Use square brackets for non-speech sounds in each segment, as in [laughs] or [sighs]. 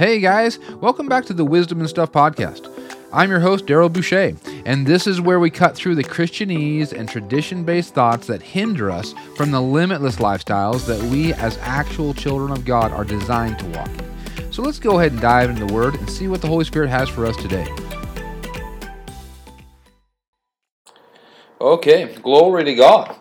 Hey guys, welcome back to the Wisdom and Stuff podcast. I'm your host, Daryl Boucher, and this is where we cut through the Christianese and tradition based thoughts that hinder us from the limitless lifestyles that we, as actual children of God, are designed to walk in. So let's go ahead and dive into the Word and see what the Holy Spirit has for us today. Okay, glory to God.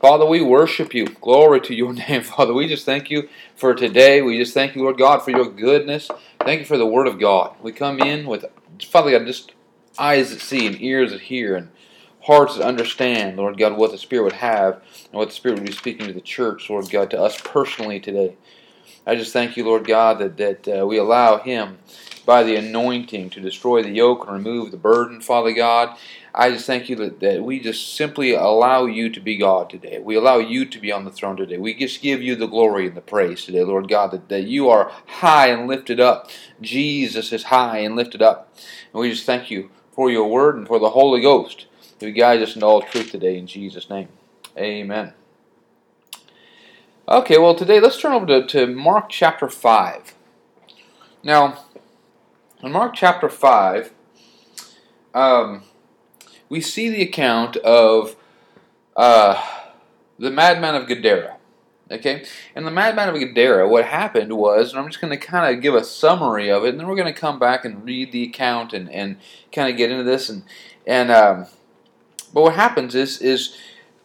Father, we worship you. Glory to your [laughs] name, Father. We just thank you for today. We just thank you, Lord God, for your goodness. Thank you for the Word of God. We come in with, Father God, just eyes that see and ears that hear and hearts that understand, Lord God, what the Spirit would have and what the Spirit would be speaking to the church, Lord God, to us personally today. I just thank you, Lord God, that, that uh, we allow Him by the anointing to destroy the yoke and remove the burden, Father God. I just thank you that, that we just simply allow you to be God today. We allow you to be on the throne today. We just give you the glory and the praise today, Lord God, that, that you are high and lifted up. Jesus is high and lifted up. And we just thank you for your word and for the Holy Ghost who guides us into all truth today in Jesus' name. Amen. Okay, well, today let's turn over to, to Mark chapter 5. Now, in Mark chapter 5, um, we see the account of uh, the madman of Gadara. Okay? And the madman of Gadara, what happened was, and I'm just going to kind of give a summary of it, and then we're going to come back and read the account and, and kind of get into this. And, and um, But what happens is, is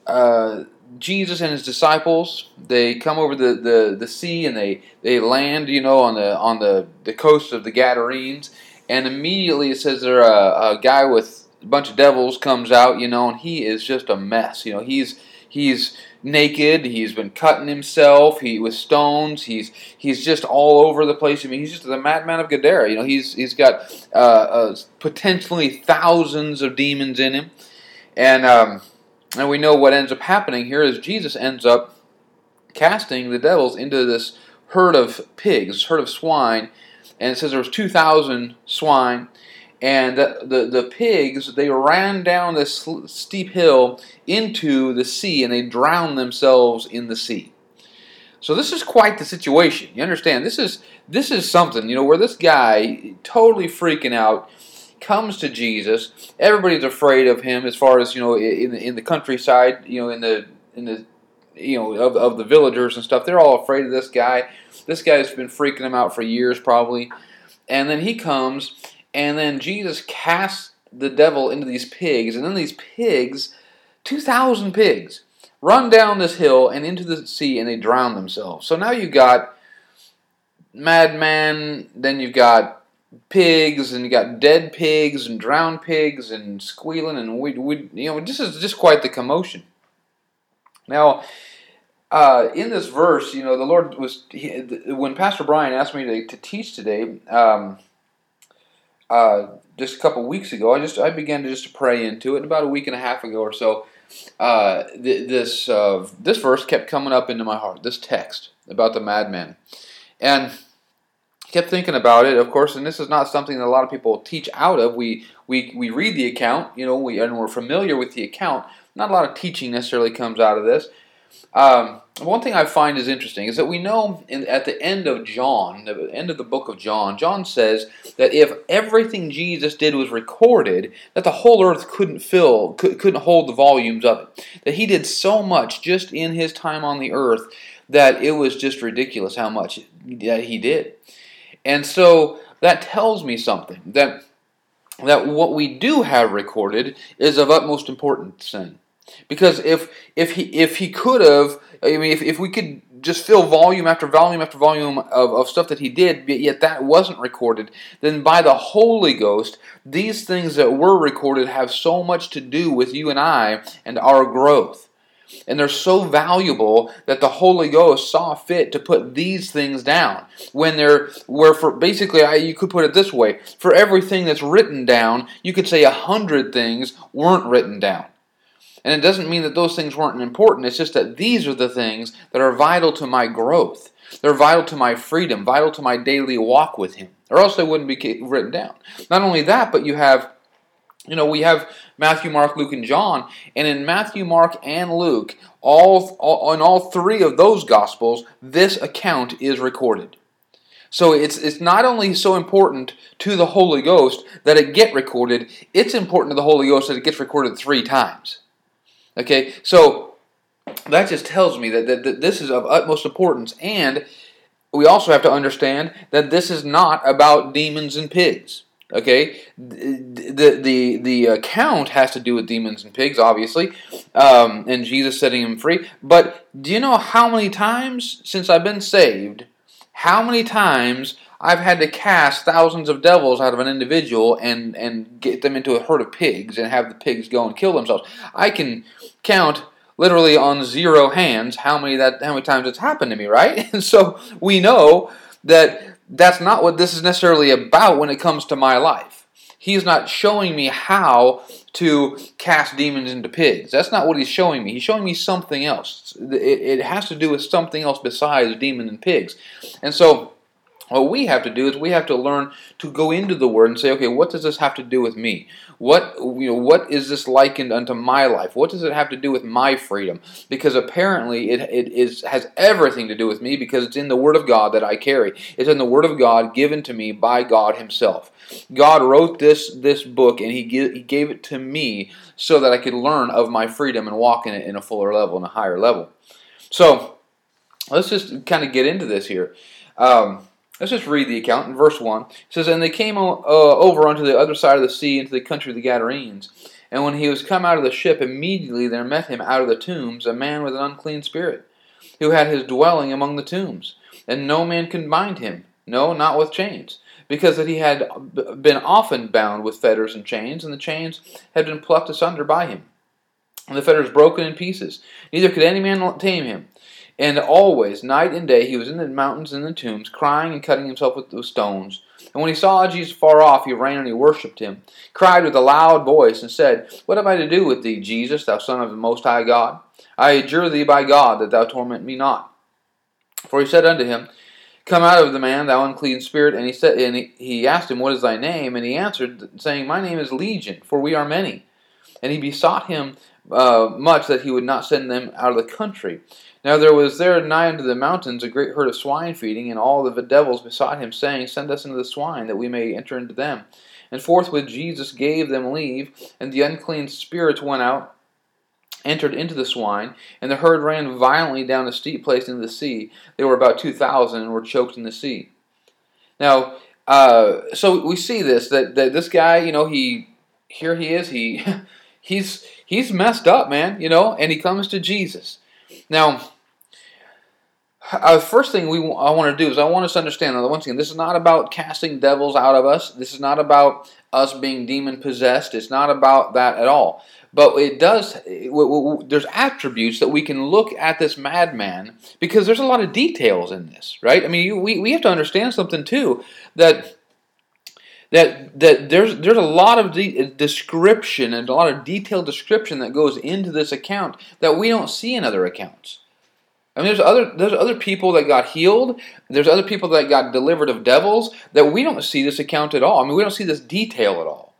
uh, Jesus and his disciples, they come over the, the, the sea and they, they land, you know, on the on the, the coast of the Gadarenes, and immediately it says there a, a guy with bunch of devils comes out, you know, and he is just a mess. You know, he's he's naked, he's been cutting himself, he with stones, he's he's just all over the place. I mean, he's just the madman of Gadara. You know, he's he's got uh, uh, potentially thousands of demons in him, and um, and we know what ends up happening here is Jesus ends up casting the devils into this herd of pigs, herd of swine, and it says there was 2,000 swine, and the, the, pigs, they ran down this steep hill into the sea, and they drowned themselves in the sea. So this is quite the situation. You understand? This is this is something, you know, where this guy totally freaking out comes to Jesus, everybody's afraid of him. As far as you know, in the, in the countryside, you know, in the in the you know of, of the villagers and stuff, they're all afraid of this guy. This guy's been freaking them out for years, probably. And then he comes, and then Jesus casts the devil into these pigs, and then these pigs, two thousand pigs, run down this hill and into the sea, and they drown themselves. So now you've got madman, then you've got pigs and you've got dead pigs and drowned pigs and squealing and we, we you know this is just quite the commotion now uh, in this verse you know the lord was he, when pastor brian asked me to, to teach today um, uh, just a couple weeks ago i just i began to just pray into it about a week and a half ago or so uh, th- this uh, this verse kept coming up into my heart this text about the madman and kept thinking about it, of course, and this is not something that a lot of people teach out of. We we we read the account, you know, we and we're familiar with the account. Not a lot of teaching necessarily comes out of this. Um, one thing I find is interesting is that we know in, at the end of John, the end of the book of John, John says that if everything Jesus did was recorded, that the whole earth couldn't fill, could, couldn't hold the volumes of it. That he did so much just in his time on the earth that it was just ridiculous how much that he did. And so that tells me something that that what we do have recorded is of utmost importance then. Because if if he if he could have I mean if, if we could just fill volume after volume after volume of, of stuff that he did, yet that wasn't recorded, then by the Holy Ghost, these things that were recorded have so much to do with you and I and our growth. And they're so valuable that the Holy Ghost saw fit to put these things down. When they're, where for basically, I, you could put it this way for everything that's written down, you could say a hundred things weren't written down. And it doesn't mean that those things weren't important, it's just that these are the things that are vital to my growth. They're vital to my freedom, vital to my daily walk with Him, or else they wouldn't be written down. Not only that, but you have you know, we have Matthew, Mark, Luke, and John, and in Matthew, Mark, and Luke, all, all in all three of those gospels, this account is recorded. So it's it's not only so important to the Holy Ghost that it get recorded, it's important to the Holy Ghost that it gets recorded three times. Okay, so that just tells me that, that, that this is of utmost importance, and we also have to understand that this is not about demons and pigs. Okay, the the the account has to do with demons and pigs, obviously, um, and Jesus setting them free. But do you know how many times since I've been saved, how many times I've had to cast thousands of devils out of an individual and and get them into a herd of pigs and have the pigs go and kill themselves? I can count literally on zero hands how many that how many times it's happened to me, right? [laughs] And so we know that that's not what this is necessarily about when it comes to my life. He's not showing me how to cast demons into pigs. That's not what he's showing me. He's showing me something else. It, it has to do with something else besides demons and pigs. And so what we have to do is we have to learn to go into the Word and say, okay, what does this have to do with me? What you know, what is this likened unto my life? What does it have to do with my freedom? Because apparently it, it is has everything to do with me because it's in the Word of God that I carry. It's in the Word of God given to me by God Himself. God wrote this this book and He give, He gave it to me so that I could learn of my freedom and walk in it in a fuller level, in a higher level. So let's just kind of get into this here. Um, Let's just read the account in verse 1. It says, And they came uh, over unto the other side of the sea into the country of the Gadarenes. And when he was come out of the ship, immediately there met him out of the tombs a man with an unclean spirit, who had his dwelling among the tombs. And no man could bind him, no, not with chains, because that he had been often bound with fetters and chains, and the chains had been plucked asunder by him, and the fetters broken in pieces. Neither could any man tame him. And always, night and day, he was in the mountains and the tombs, crying and cutting himself with, with stones. And when he saw Jesus far off, he ran and he worshipped him, cried with a loud voice, and said, What have I to do with thee, Jesus, thou Son of the Most High God? I adjure thee by God that thou torment me not. For he said unto him, Come out of the man, thou unclean spirit. And he said, and he, he asked him, What is thy name? And he answered, saying, My name is Legion, for we are many. And he besought him uh, much that he would not send them out of the country. Now there was there nigh unto the mountains a great herd of swine feeding, and all the devils besought him, saying, Send us into the swine, that we may enter into them. And forthwith Jesus gave them leave, and the unclean spirits went out, entered into the swine, and the herd ran violently down a steep place into the sea. They were about two thousand, and were choked in the sea. Now, uh, so we see this that, that this guy, you know, he here he is, he [laughs] he's he's messed up, man, you know, and he comes to Jesus. Now, uh, first thing we I want to do is I want us to understand once again, this is not about casting devils out of us. This is not about us being demon possessed. It's not about that at all. But it does. It, there's attributes that we can look at this madman because there's a lot of details in this, right? I mean, you, we we have to understand something too that that that there's there's a lot of de- description and a lot of detailed description that goes into this account that we don't see in other accounts. I mean, there's other there's other people that got healed. There's other people that got delivered of devils that we don't see this account at all. I mean, we don't see this detail at all.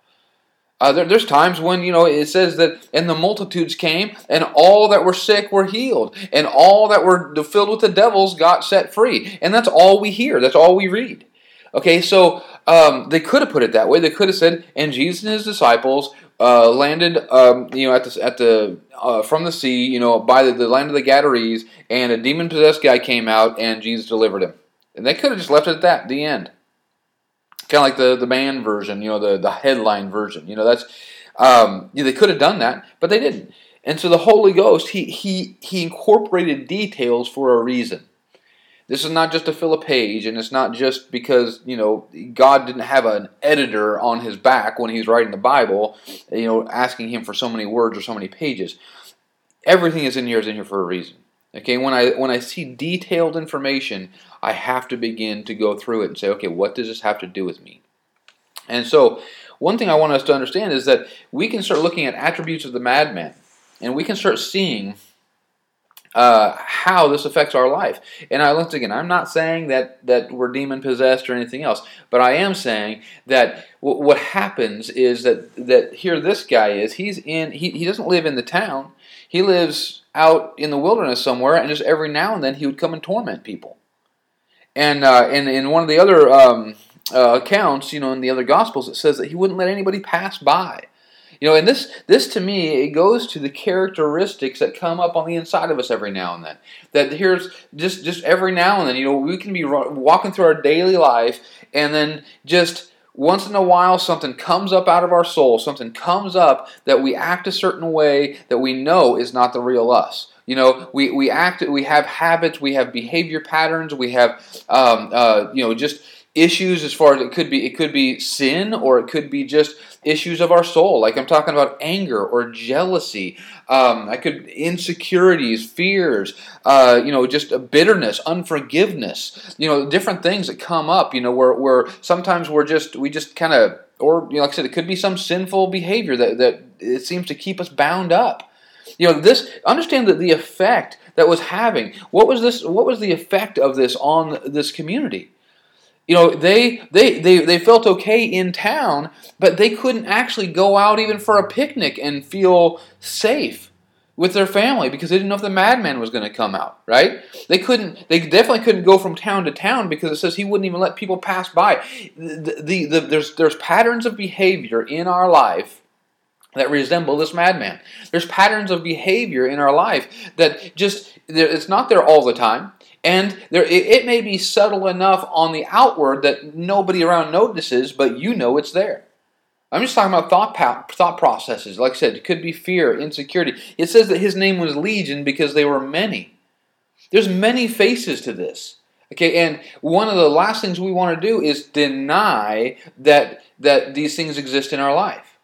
Uh, there, there's times when you know it says that and the multitudes came and all that were sick were healed and all that were filled with the devils got set free and that's all we hear. That's all we read. Okay, so um, they could have put it that way. They could have said, and Jesus and his disciples uh, landed, um, you know, at the at the uh, from the sea, you know, by the, the land of the Gadarenes, and a demon possessed guy came out, and Jesus delivered him. And they could have just left it at that, the end. Kind of like the the band version, you know, the the headline version. You know, that's um, yeah, they could have done that, but they didn't. And so the Holy Ghost, he he he incorporated details for a reason. This is not just to fill a page, and it's not just because you know God didn't have an editor on his back when he's writing the Bible, you know, asking him for so many words or so many pages. Everything is in here is in here for a reason. Okay, when I when I see detailed information, I have to begin to go through it and say, okay, what does this have to do with me? And so, one thing I want us to understand is that we can start looking at attributes of the madman, and we can start seeing uh, how this affects our life. And I once again, I'm not saying that that we're demon possessed or anything else, but I am saying that w- what happens is that that here this guy is. He's in. He he doesn't live in the town. He lives out in the wilderness somewhere, and just every now and then he would come and torment people. And uh, in, in one of the other um, uh, accounts, you know, in the other Gospels, it says that he wouldn't let anybody pass by. You know, and this this to me it goes to the characteristics that come up on the inside of us every now and then. That here's just just every now and then, you know, we can be walking through our daily life and then just once in a while something comes up out of our soul, something comes up that we act a certain way that we know is not the real us. You know, we, we act, we have habits, we have behavior patterns, we have, um, uh, you know, just issues as far as it could be it could be sin or it could be just issues of our soul. Like i'm talking about anger or jealousy um, i could insecurities fears uh, you know just bitterness unforgiveness you know different things that come up you know where, where sometimes we're just we just kind of or you know like i said it could be some sinful behavior that, that it seems to keep us bound up. You know this understand that the effect that was having what was this what was the effect of this on this community you know, they, they, they, they felt okay in town, but they couldn't actually go out even for a picnic and feel safe with their family because they didn't know if the madman was going to come out, right? They couldn't, they definitely couldn't go from town to town because it says he wouldn't even let people pass by. The, the, the, there's, there's patterns of behavior in our life that resemble this madman. There's patterns of behavior in our life that just, it's not there all the time. And there, it, it may be subtle enough on the outward that nobody around notices, but you know it's there. I'm just talking about thought thought processes. Like I said, it could be fear, insecurity. It says that his name was Legion because they were many. There's many faces to this. Okay, and one of the last things we want to do is deny that that these things exist in our life.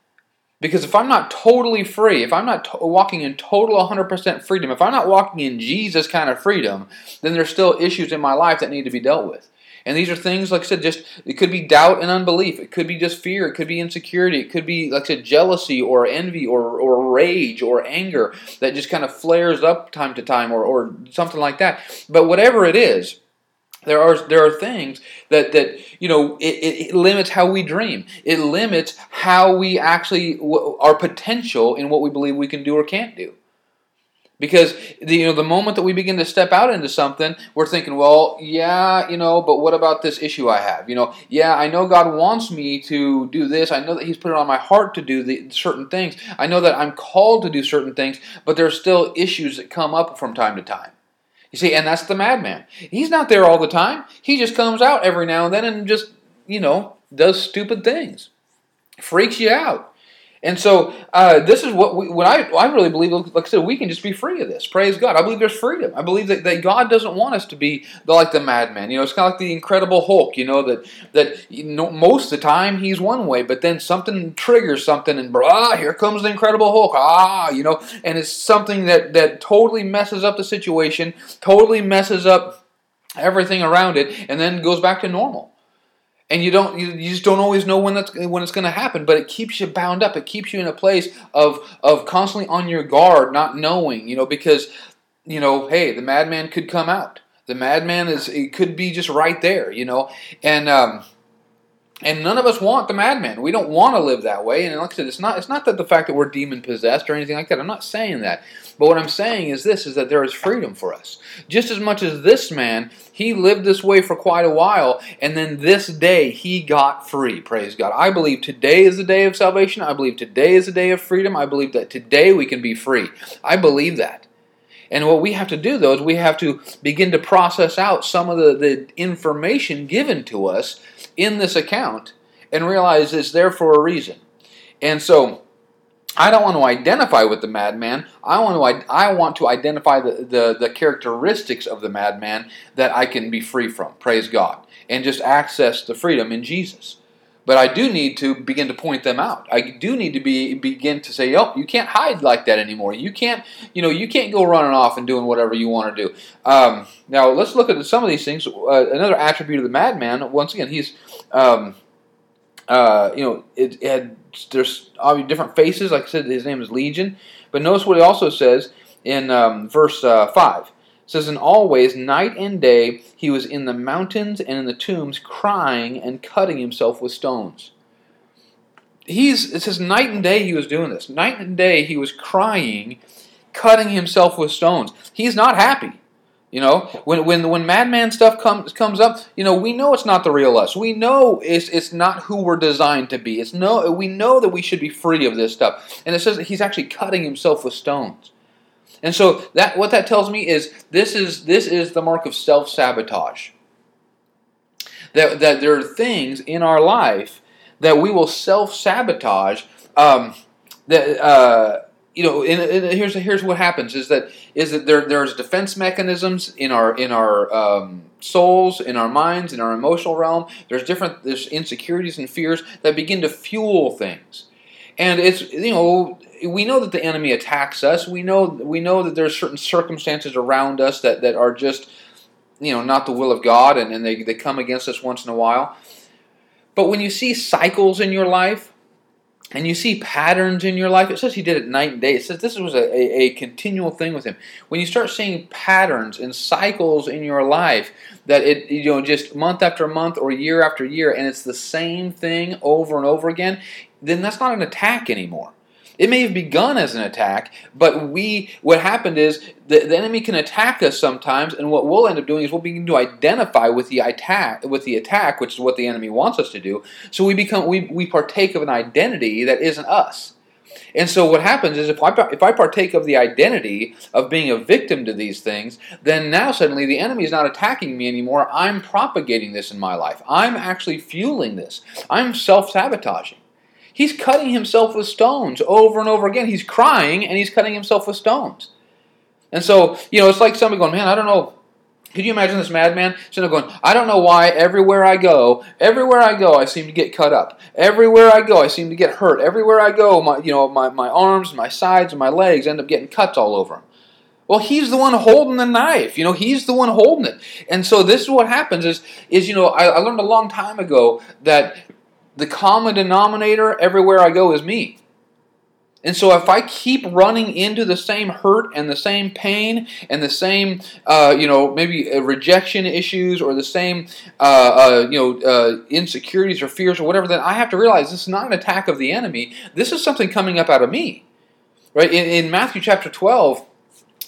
Because if I'm not totally free, if I'm not to- walking in total 100% freedom, if I'm not walking in Jesus kind of freedom, then there's still issues in my life that need to be dealt with. And these are things, like I said, just it could be doubt and unbelief. It could be just fear. It could be insecurity. It could be, like I said, jealousy or envy or, or rage or anger that just kind of flares up time to time or, or something like that. But whatever it is, there are there are things that that you know it, it, limits how we dream. It limits how we actually our potential in what we believe we can do or can't do. Because the, you know the moment that we begin to step out into something, we're thinking, well, yeah, you know, but what about this issue I have? You know, yeah, I know God wants me to do this. I know that He's put it on my heart to do the, certain things. I know that I'm called to do certain things, but there's still issues that come up from time to time. You see, and that's the madman. He's not there all the time. He just comes out every now and then and just, you know, does stupid things, freaks you out. And so uh, this is what we, what I, I really believe. Like I said, we can just be free of this. Praise God. I believe there's freedom. I believe that, that God doesn't want us to be the, like the madman. You know, it's kind of like the Incredible Hulk. You know that that you know, most of the time he's one way, but then something triggers something, and ah, here comes the Incredible Hulk. Ah, you know, and it's something that that totally messes up the situation, totally messes up everything around it, and then goes back to normal and you don't you, you just don't always know when that's when it's going to happen but it keeps you bound up. It keeps you in a place of of constantly on your guard not knowing you know because you know hey the madman could come out. The madman is it could be just right there you know? And um and none of us want the madman. We don't want to live that way. And like I said, it's not it's not that the fact that we're demon possessed or anything like that. I'm not saying that. But what I'm saying is this is that there is freedom for us. Just as much as this man, he lived this way for quite a while, and then this day he got free. Praise God. I believe today is the day of salvation. I believe today is the day of freedom. I believe that today we can be free. I believe that. And what we have to do, though, is we have to begin to process out some of the, the information given to us in this account and realize it's there for a reason. And so I don't want to identify with the madman. I want to I want to identify the, the, the characteristics of the madman that I can be free from. Praise God. And just access the freedom in Jesus. But I do need to begin to point them out. I do need to be begin to say, "Oh, you can't hide like that anymore. You can't, you know, you can't go running off and doing whatever you want to do." Um, now, let's look at some of these things. Uh, another attribute of the madman. Once again, he's, um, uh, you know, it, it had there's obviously different faces. Like I said, his name is Legion. But notice what he also says in um, verse uh, five says, And always, night and day, he was in the mountains and in the tombs, crying and cutting himself with stones. He's, it says, night and day he was doing this. Night and day he was crying, cutting himself with stones. He's not happy. You know, when when when madman stuff comes comes up, you know, we know it's not the real us. We know it's it's not who we're designed to be. It's no we know that we should be free of this stuff. And it says that he's actually cutting himself with stones. And so that what that tells me is this is this is the mark of self-sabotage. That that there are things in our life that we will self-sabotage um, that uh, you know, and, and, here's here's what happens is that is that there there's defense mechanisms in our in our um, souls, in our minds, in our emotional realm. There's different there's insecurities and fears that begin to fuel things, and it's you know we know that the enemy attacks us. We know we know that there's certain circumstances around us that that are just you know not the will of God, and, and they they come against us once in a while. But when you see cycles in your life and you see patterns in your life. It says he did it night and day. It says this was a, a, a, continual thing with him. When you start seeing patterns and cycles in your life, that it you know just month after month or year after year, and it's the same thing over and over again, then that's not an attack anymore. It may have begun as an attack, but we what happened is the, the enemy can attack us sometimes, and what we'll end up doing is we'll begin to identify with the attack with the attack, which is what the enemy wants us to do. So we become we, we partake of an identity that isn't us. And so what happens is if I if I partake of the identity of being a victim to these things, then now suddenly the enemy is not attacking me anymore. I'm propagating this in my life. I'm actually fueling this. I'm self-sabotaging. He's cutting himself with stones over and over again. He's crying and he's cutting himself with stones. And so, you know, it's like somebody going, man, I don't know. Could you imagine this madman sitting there going, I don't know why everywhere I go, everywhere I go, I seem to get cut up. Everywhere I go, I seem to get hurt. Everywhere I go, my, you know, my, my arms, my sides, and my legs end up getting cuts all over them. Well, he's the one holding the knife. You know, he's the one holding it. And so this is what happens is, is you know, I, I learned a long time ago that the common denominator everywhere I go is me. And so if I keep running into the same hurt and the same pain and the same, uh, you know, maybe uh, rejection issues or the same, uh, uh, you know, uh, insecurities or fears or whatever, then I have to realize this is not an attack of the enemy. This is something coming up out of me. Right? In, in Matthew chapter 12,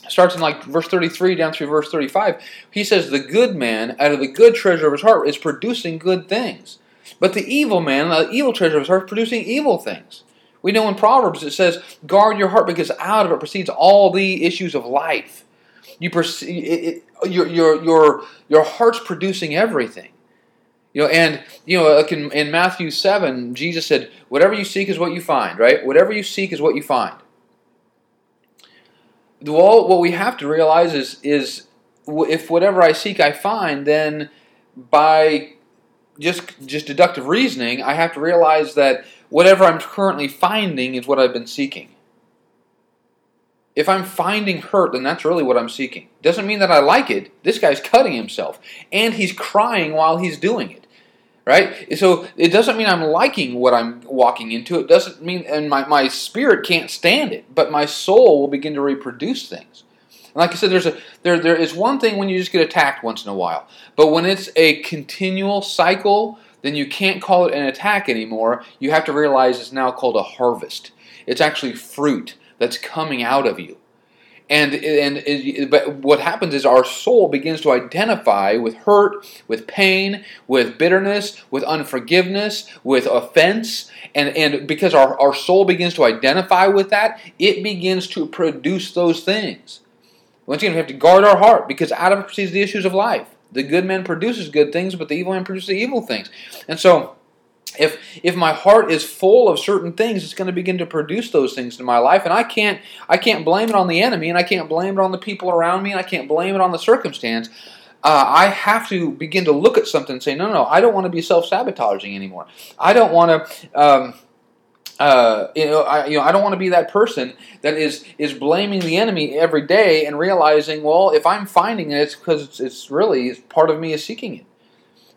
starts in like verse 33 down through verse 35, he says, The good man out of the good treasure of his heart is producing good things. But the evil man, the evil treasure of his heart, is producing evil things. We know in Proverbs it says, "Guard your heart, because out of it proceeds all the issues of life." You perceive your your your your heart's producing everything. You know, and you know, like in, in Matthew seven, Jesus said, "Whatever you seek is what you find." Right? Whatever you seek is what you find. Well, what we have to realize is is if whatever I seek I find, then by just just deductive reasoning, I have to realize that whatever I'm currently finding is what I've been seeking. If I'm finding hurt, then that's really what I'm seeking. Doesn't mean that I like it. This guy's cutting himself, and he's crying while he's doing it. Right? So it doesn't mean I'm liking what I'm walking into. It doesn't mean, and my, my spirit can't stand it, but my soul will begin to reproduce things. And like I said, there's a there there is one thing when you just get attacked once in a while, but when it's a continual cycle, then you can't call it an attack anymore. You have to realize it's now called a harvest. It's actually fruit that's coming out of you. And, and but what happens is our soul begins to identify with hurt, with pain, with bitterness, with unforgiveness, with offense. And, and because our, our soul begins to identify with that, it begins to produce those things. Once again, we have to guard our heart because out of proceeds the issues of life. The good man produces good things, but the evil man produces evil things. And so, if if my heart is full of certain things, it's going to begin to produce those things in my life, and I can't I can't blame it on the enemy, and I can't blame it on the people around me, and I can't blame it on the circumstance. Uh, I have to begin to look at something and say, no, no, no I don't want to be self sabotaging anymore. I don't want to. Um, uh, you know, I, you know, I don't want to be that person that is is blaming the enemy every day and realizing, well, if I'm finding it, it's because it's, it's really part of me is seeking it.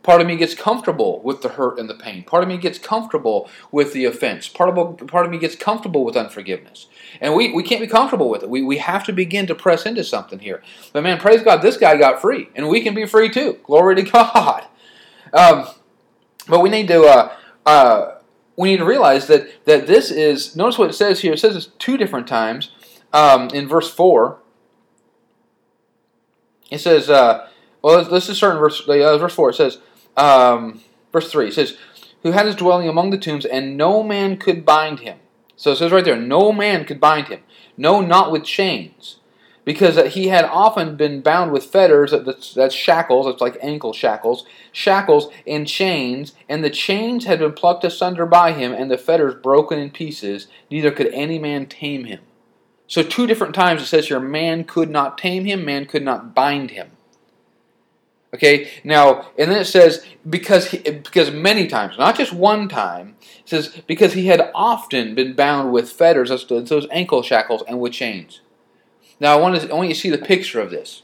Part of me gets comfortable with the hurt and the pain. Part of me gets comfortable with the offense. Part of part of me gets comfortable with unforgiveness. And we, we can't be comfortable with it. We, we have to begin to press into something here. But man, praise God, this guy got free, and we can be free too. Glory to [laughs] God. Um, but we need to. Uh, uh, we need to realize that, that this is, notice what it says here. It says this two different times um, in verse 4. it says, uh, well, let's, let's just start in verse, uh, verse 4. It says, um, verse 3, it says, Who had his dwelling among the tombs, and no man could bind him. So it says right there, no man could bind him. No, not with chains. Because he had often been bound with fetters, that's, shackles, it's like ankle shackles, shackles and chains, and the chains had been plucked asunder by him, and the fetters broken in pieces, neither could any man tame him. So, two different times it says here, man could not tame him, man could not bind him. Okay, now, and then it says, because, he, because many times, not just one time, it says, because he had often been bound with fetters, those ankle shackles, and with chains. Now, I want, to, I want you to see the picture of this.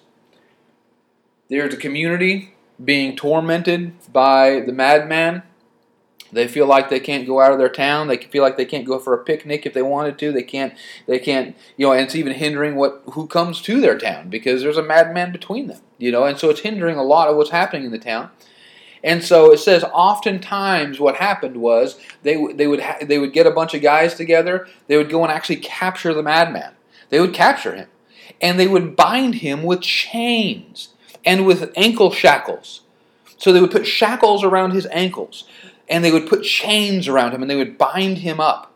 There's a community being tormented by the madman they feel like they can't go out of their town. They feel like they can't go for a picnic if they wanted to. They can't. They can't. You know, and it's even hindering what who comes to their town because there's a madman between them. You know, and so it's hindering a lot of what's happening in the town. And so it says, oftentimes what happened was they they would ha- they would get a bunch of guys together. They would go and actually capture the madman. They would capture him, and they would bind him with chains and with ankle shackles. So they would put shackles around his ankles and they would put chains around him and they would bind him up.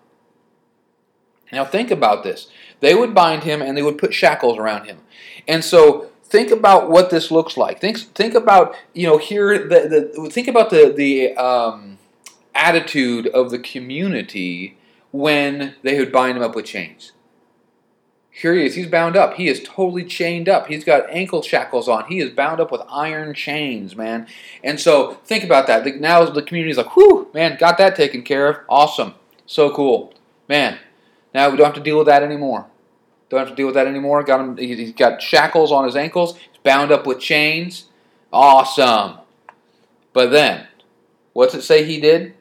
Now, think about this. They would bind him and they would put shackles around him. And so, think about what this looks like. Think, think about, you know, here, the, the, think about the, the um, attitude of the community when they would bind him up with chains. Here he is. He's bound up. He is totally chained up. He's got ankle shackles on. He is bound up with iron chains, man. And so think about that. Now the community's like, whew, man, got that taken care of. Awesome. So cool. Man, now we don't have to deal with that anymore. Don't have to deal with that anymore. Got him. He's got shackles on his ankles. He's bound up with chains. Awesome. But then, what's it say he did?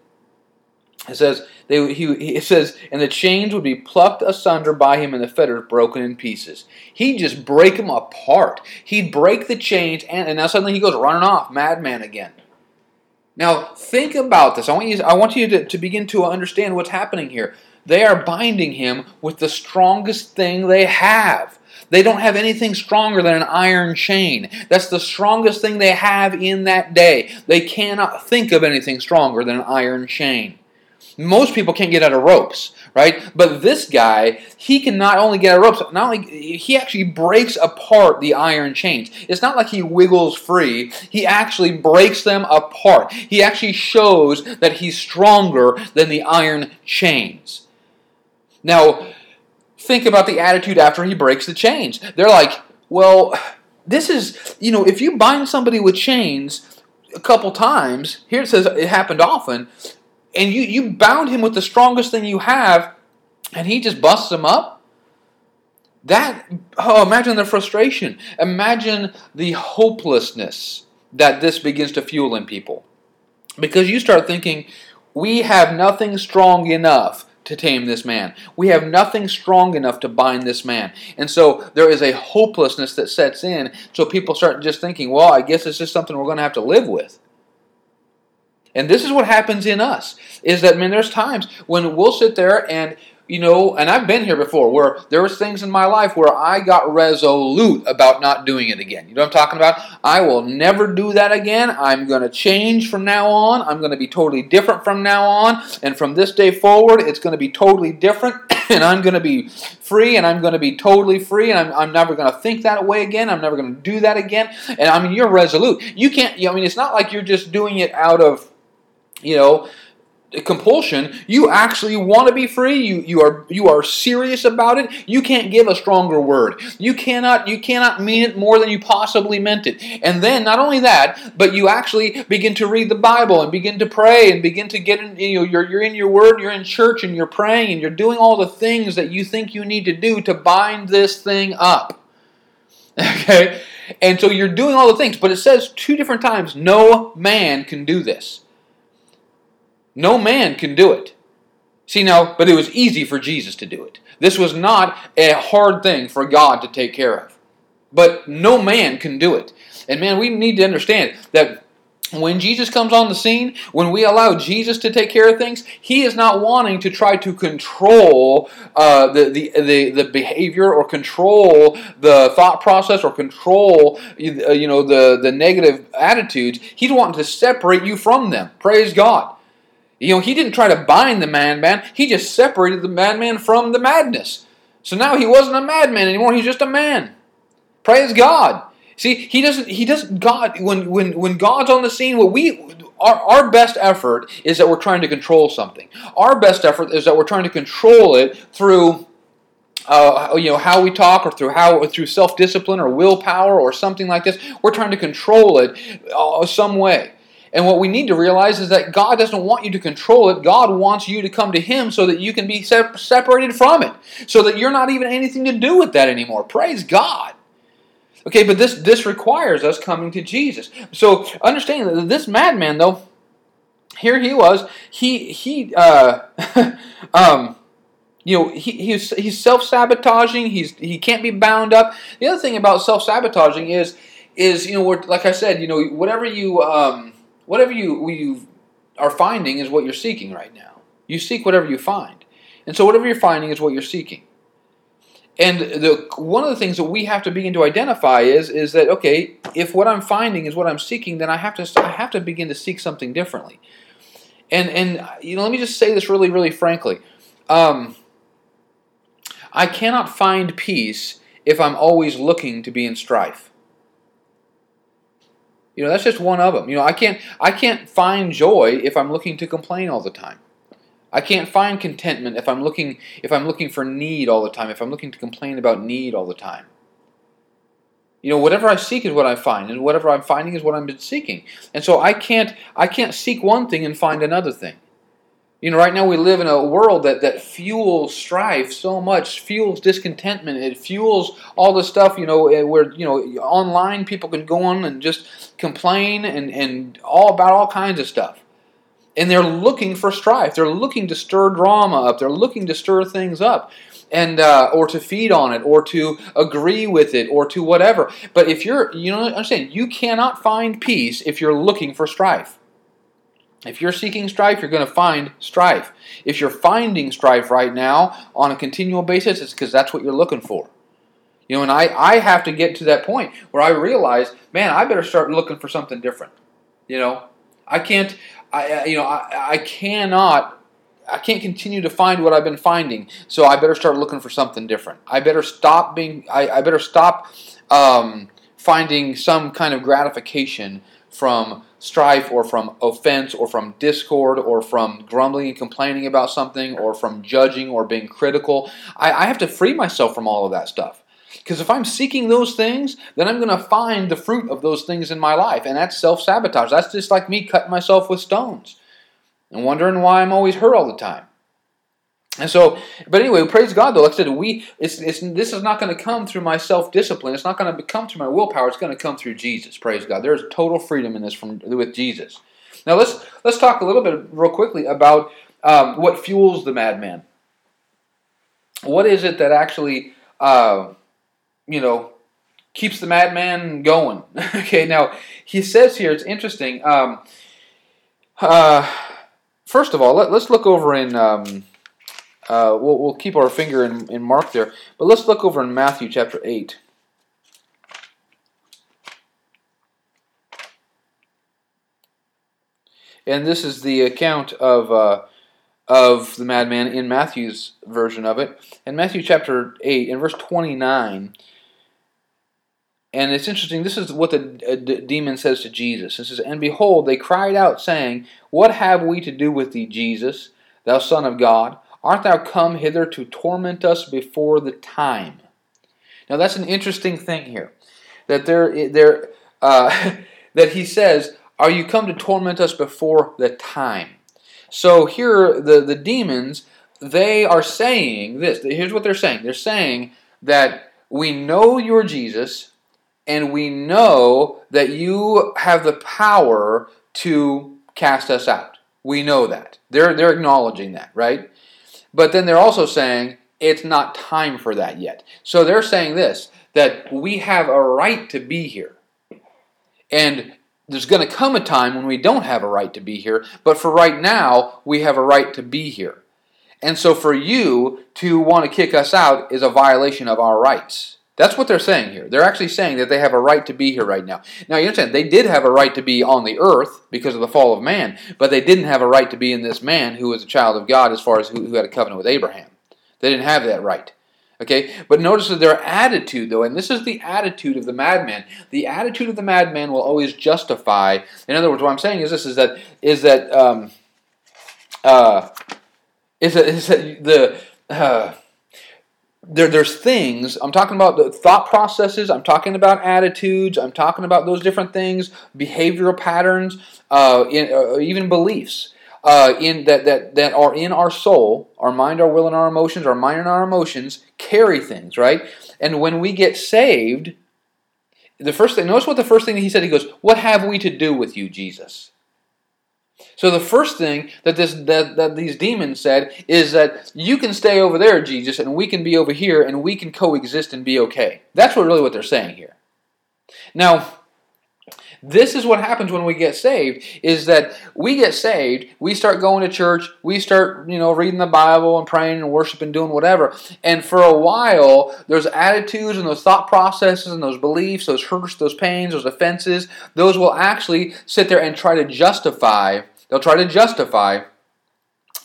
It says they, he, it says, and the chains would be plucked asunder by him, and the fetters broken in pieces. He'd just break them apart. He'd break the chains, and, and now suddenly he goes running off, madman again. Now think about this. I want you, I want you to, to begin to understand what's happening here. They are binding him with the strongest thing they have. They don't have anything stronger than an iron chain. That's the strongest thing they have in that day. They cannot think of anything stronger than an iron chain. Most people can't get out of ropes, right? But this guy, he can not only get out of ropes, not only he actually breaks apart the iron chains. It's not like he wiggles free. He actually breaks them apart. He actually shows that he's stronger than the iron chains. Now, think about the attitude after he breaks the chains. They're like, well, this is, you know, if you bind somebody with chains a couple times, here it says it happened often, and you, you bound him with the strongest thing you have, and he just busts him up? That, oh, imagine the frustration. Imagine the hopelessness that this begins to fuel in people. Because you start thinking, we have nothing strong enough to tame this man. We have nothing strong enough to bind this man. And so there is a hopelessness that sets in. So people start just thinking, well, I guess it's just something we're going to have to live with. And this is what happens in us is that, man, there's times when we'll sit there and you know, and I've been here before where there was things in my life where I got resolute about not doing it again. You know what I'm talking about? I will never do that again. I'm going to change from now on. I'm going to be totally different from now on. And from this day forward, it's going to be totally different. [coughs] and I'm going to be free and I'm going to be totally free and I'm, I'm never going to think that way again. I'm never going to do that again. And I mean, you're resolute. You can't, you know, I mean, it's not like you're just doing it out of you know, compulsion you actually want to be free you you are you are serious about it you can't give a stronger word. You cannot you cannot mean it more than you possibly meant it. And then not only that but you actually begin to read the bible and begin to pray and begin to get in you know you're, you're in your word you're in church and you're praying and you're doing all the things that you think you need to do to bind this thing up. [laughs] Okay? And so you're doing all the things but it says two different times no man can do this no man can do it. See now, but it was easy for Jesus to do it. This was not a hard thing for God to take care of. But no man can do it. And man, we need to understand that when Jesus comes on the scene, when we allow Jesus to take care of things, He is not wanting to try to control uh, the, the, the, the, behavior or control the thought process or control uh, you know the, the negative attitudes. He's wanting to separate you from them. Praise God. You know, He didn't try to bind the madman, He just separated the madman from the madness. So now he wasn't a madman anymore, he's just a man. Praise God. See, he doesn't. He doesn't. God, when when when God's on the scene, what we our our best effort is that we're trying to control something. Our best effort is that we're trying to control it through. Uh, you know how we talk, or through how, or through self-discipline, or willpower, or something like this. We're trying to control it uh, some way. And what we need to realize is that God doesn't want you to control it. God wants you to come to Him so that you can be separated from it, so that you're not even anything to do with that anymore. Praise God. Okay, but this this requires us coming to Jesus. So understand that this madman, though, here he was. He he uh, [laughs] um, you know he, he's he's self sabotaging. He's he can't be bound up. The other thing about self sabotaging is is you know like I said, you know whatever you um, whatever you you are finding is what you're seeking right now. You seek whatever you find, and so whatever you're finding is what you're seeking. And the one of the things that we have to begin to identify is is that okay, if what I'm finding is what I'm seeking, then I have to I have to begin to seek something differently. And and you know, let me just say this really really frankly. Um, I cannot find peace if I'm always looking to be in strife. You know, that's just one of them. You know, I can't I can't find joy if I'm looking to complain all the time. I can't find contentment if I'm looking if I'm looking for need all the time, if I'm looking to complain about need all the time. You know, whatever I seek is what I find, and whatever I'm finding is what I'm seeking. And so I can't I can't seek one thing and find another thing. You know, right now we live in a world that, that fuels strife so much, fuels discontentment. It fuels all the stuff, you know, eh, where, you know, online people can go on and just complain and, and all about all kinds of stuff and they're looking for strife. They're looking to stir drama up. They're looking to stir things up, and uh, or to feed on it, or to agree with it, or to whatever. But if you're, you know, understand, you cannot find peace if you're looking for strife. If you're seeking strife, you're going to find strife. If you're finding strife right now on a continual basis, it's because that's what you're looking for. You know, and I, I have to get to that point where I realize, man, I better start looking for something different. You know, I can't I, you know, I, I cannot I can't continue to find what I've been finding, so I better start looking for something different. I better stop being. I, I better stop um, finding some kind of gratification from strife or from offense or from discord or from grumbling and complaining about something or from judging or being critical. I, I have to free myself from all of that stuff. Because if I'm seeking those things, then I'm going to find the fruit of those things in my life. And that's self sabotage. That's just like me cutting myself with stones and wondering why I'm always hurt all the time. And so, but anyway, praise God though. Like I said, we it's, it's this is not going to come through my self discipline. It's not going to come through my willpower. It's going to come through Jesus. Praise God. There's total freedom in this from with Jesus. Now let's let's talk a little bit real quickly about um, what fuels the madman. What is it that actually uh, you know, keeps the madman going. [laughs] okay, now he says here, it's interesting. Um, uh, first of all, let, us look over in. Um, uh, we'll, we'll keep our finger in, in Mark there, but let's look over in Matthew chapter 8. And this is the account of uh, of the madman in Matthew's version of it. In Matthew chapter 8, in verse 29, and it's interesting, this is what the uh, d- demon says to Jesus. It says, And behold, they cried out, saying, What have we to do with thee, Jesus, thou Son of God? Art thou come hither to torment us before the time? Now that's an interesting thing here. That there, there, uh, [laughs] that he says, Are you come to torment us before the time? So here, the, the demons, they are saying this. Here's what they're saying. They're saying that we know you're Jesus, and we know that you have the power to cast us out. We know that. They're, they're acknowledging that, right? But then they're also saying it's not time for that yet. So they're saying this that we have a right to be here. And there's going to come a time when we don't have a right to be here, but for right now, we have a right to be here. And so for you to want to kick us out is a violation of our rights. That's what they're saying here. They're actually saying that they have a right to be here right now. Now, you understand, they did have a right to be on the earth because of the fall of man, but they didn't have a right to be in this man who was a child of God as far as who, who had a covenant with Abraham. They didn't have that right. Okay, but notice that their attitude, though, and this is the attitude of the madman. The attitude of the madman will always justify. In other words, what I'm saying is this: is that is that um, uh, is that, is that the uh, there, there's things i'm talking about the thought processes i'm talking about attitudes i'm talking about those different things behavioral patterns uh, in, uh, even beliefs uh, in that, that that are in our soul our mind our will and our emotions our mind and our emotions carry things right? And when we get saved the first thing notice what the first thing he said he goes what have we to do with you jesus so the first thing that this that, that these demons said is that you can stay over there, Jesus, and we can be over here, and we can coexist and be okay. That's what really what they're saying here. Now, this is what happens when we get saved is that we get saved we start going to church we start you know reading the bible and praying and worshiping doing whatever. And for a while those attitudes and those thought processes and those beliefs those hurts those pains those offenses those will actually sit there and try to justify they'll try to justify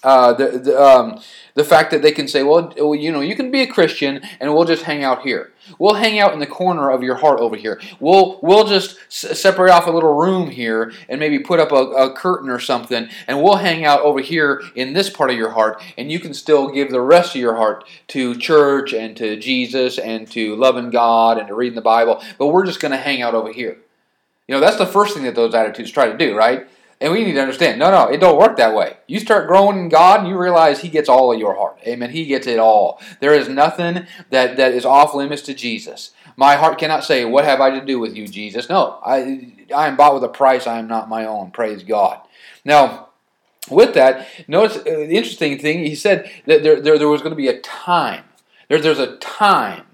uh, the, the, um, the fact that they can say, well, you know, you can be a Christian and we'll just hang out here. We'll hang out in the corner of your heart over here. We'll, we'll just s- separate off a little room here and maybe put up a, a curtain or something and we'll hang out over here in this part of your heart and you can still give the rest of your heart to church and to Jesus and to loving God and to reading the Bible, but we're just going to hang out over here. You know, that's the first thing that those attitudes try to do, right? And we need to understand, no, no, it don't work that way. You start growing in God, and you realize He gets all of your heart. Amen. He gets it all. There is nothing that, that is off limits to Jesus. My heart cannot say, "What have I to do with you, Jesus?" No, I I am bought with a price. I am not my own. Praise God. Now, with that, notice uh, the interesting thing. He said that there there, there was going to be a time. There, there's a time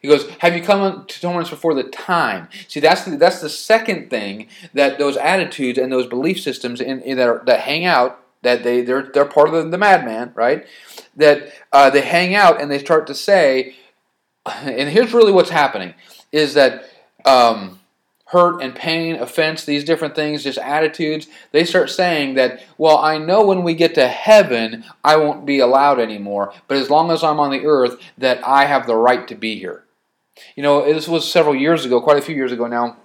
he goes, "Have you come to tolerance before the time?" See, that's the, that's the second thing that those attitudes and those belief systems in, in that, are, that hang out that they they're they're part of the, the madman, right? That uh, they hang out and they start to say, [sighs] and here's really what's happening is that. Um, hurt and pain, offense, these different things, just attitudes, they start saying that, well, I know when we get to heaven, I won't be allowed anymore, but as long as I'm on the earth, that I have the right to be here. You know, this was several years ago, quite a few years ago now.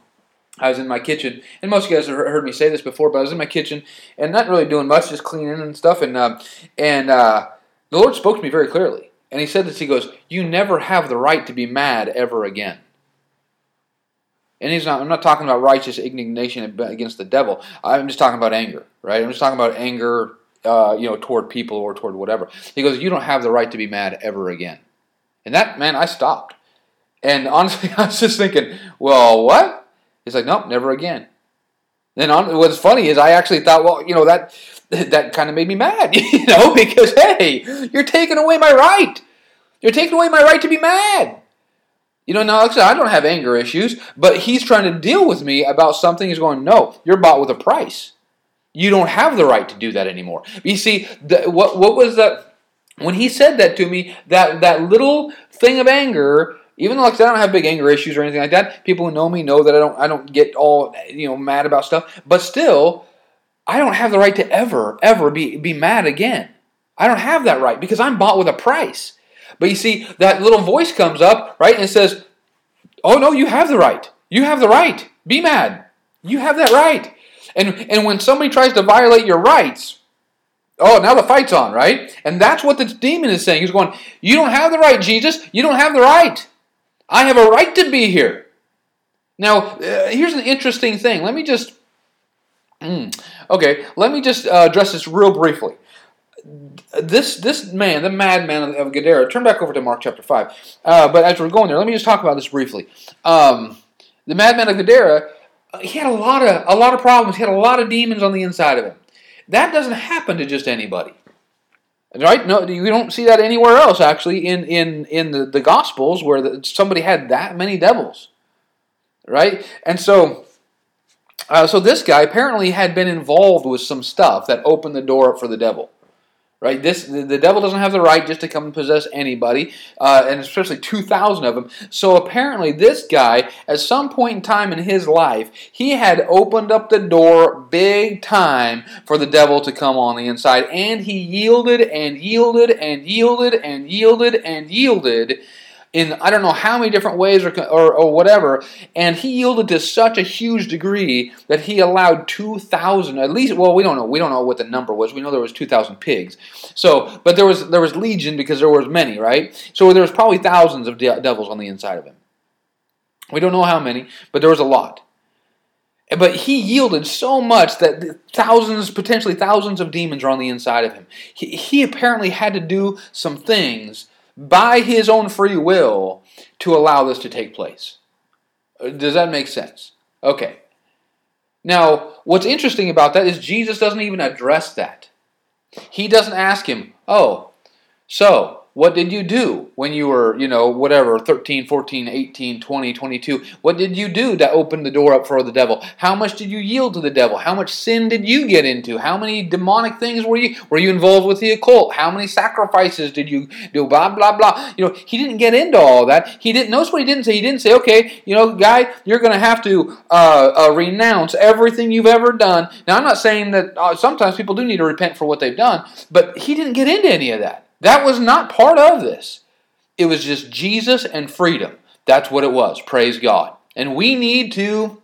I was in my kitchen, and most of you guys have heard me say this before, but I was in my kitchen and not really doing much, just cleaning and stuff. And uh, and uh, the Lord spoke to me very clearly, and He said this. He goes, "You never have the right to be mad ever again." And he's not. I'm not talking about righteous indignation against the devil. I'm just talking about anger, right? I'm just talking about anger, uh, you know, toward people or toward whatever. He goes, "You don't have the right to be mad ever again." And that man, I stopped. And honestly, [laughs] I was just thinking, well, what? He's like, nope, never again. Then on, what's funny is I actually thought, well, you know, that [laughs] that kind of made me mad, [laughs] you know, because hey, you're taking away my right. You're taking away my right to be mad. You know, now like I said, I don't have anger issues, but he's trying to deal with me about something. He's going, no, you're bought with a price. You don't have the right to do that anymore. You see, the, what what was that? When he said that to me, that that little thing of anger even though like I don't have big anger issues or anything like that, people who know me know that I don't I don't get all you know mad about stuff. But still, I don't have the right to ever ever be be mad again. I don't have that right because I'm bought with a price. But you see, that little voice comes up right and says, "Oh no, you have the right. You have the right. Be mad. You have that right." And and when somebody tries to violate your rights, Oh, now the fight's on, right? And that's what the demon is saying. He's going, You don't have the right, Jesus. You don't have the right. I have a right to be here. Now, uh, here's an interesting thing. Let me just. Mm, okay, let me just uh, address this real briefly. This this man, the madman of Gadara, turn back over to Mark chapter 5. Uh, but as we're going there, let me just talk about this briefly. Um, the madman of Gadara, uh, he had a lot of a lot of problems. He had a lot of demons on the inside of him. That doesn't happen to just anybody. Right? No, you don't see that anywhere else. Actually, in in in the, the Gospels, where the, somebody had that many devils, right? And so, uh, so this guy apparently had been involved with some stuff that opened the door up for the devil. Right? This the, devil doesn't have the right just to come and possess anybody, uh, and especially two thousand of them. So apparently, this guy, at some point in time in his life, he had opened up the door big time for the devil to come on the inside, and he yielded and yielded and yielded and yielded and yielded in I don't know how many different ways or, or, or, whatever, and he yielded to such a huge degree that he allowed 2,000, at least, well, we don't know, we don't know what the number was. We know there was 2,000 pigs. So, but there was there was legion because there was many, right? So there was probably thousands of de- devils on the inside of him. We don't know how many, but there was a lot. But he yielded so much that thousands, potentially thousands of demons are on the inside of him. He, he apparently had to do some things by his own free will to allow this to take place. Uh, does that make sense? Okay. Now, what's interesting about that is Jesus doesn't even address that. He doesn't ask him, Oh, so what did you do when you were, you know, whatever, 13, 14, 18, 20, 22? What did you do to open the door up for the devil? How much did you yield to the devil? How much sin did you get into? How many demonic things were you were you involved with the occult? How many sacrifices did you do? Blah blah blah. You know, he didn't get into all that. He didn't notice what he didn't say. He didn't say, okay, you know, guy, you're going to have to uh, uh, renounce everything you've ever done. Now, I'm not saying that uh, sometimes people do need to repent for what they've done, but he didn't get into any of that. That was not part of this. It was just Jesus and freedom. That's what it was. Praise God. And we need to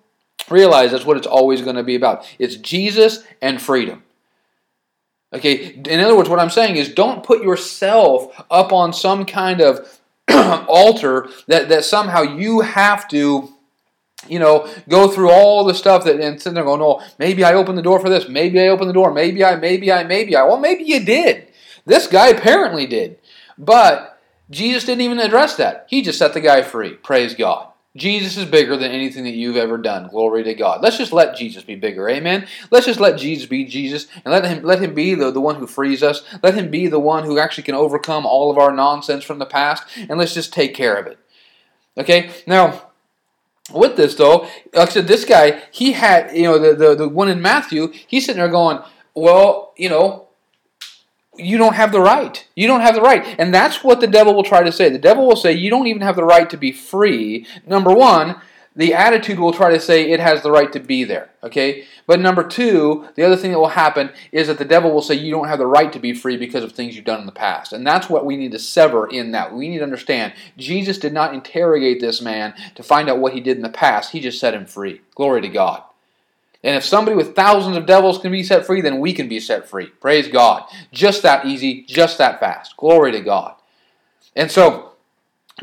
realize that's what it's always going to be about. It's Jesus and freedom. Okay, in other words, what I'm saying is don't put yourself up on some kind of [clears throat] altar that, that somehow you have to you know, go through all the stuff that and sitting there going, oh, maybe I opened the door for this, maybe I opened the door, maybe I, maybe I, maybe I. Well, maybe you did. This guy apparently did. But Jesus didn't even address that. He just set the guy free. Praise God. Jesus is bigger than anything that you've ever done. Glory to God. Let's just let Jesus be bigger. Amen. Let's just let Jesus be Jesus and let him let him be the, the one who frees us. Let him be the one who actually can overcome all of our nonsense from the past. And let's just take care of it. Okay? Now, with this though, like I said, this guy, he had, you know, the, the, the one in Matthew, he's sitting there going, Well, you know, you don't have the right. You don't have the right. And that's what the devil will try to say. The devil will say, you don't even have the right to be free. Number one, the attitude will try to say it has the right to be there. Okay? But number two, the other thing that will happen is that the devil will say you don't have the right to be free because of things you've done in the past. And that's what we need to sever in that. We need to understand Jesus did not interrogate this man to find out what he did in the past, he just set him free. Glory to God. And if somebody with thousands of devils can be set free, then we can be set free. Praise God. Just that easy, just that fast. Glory to God. And so,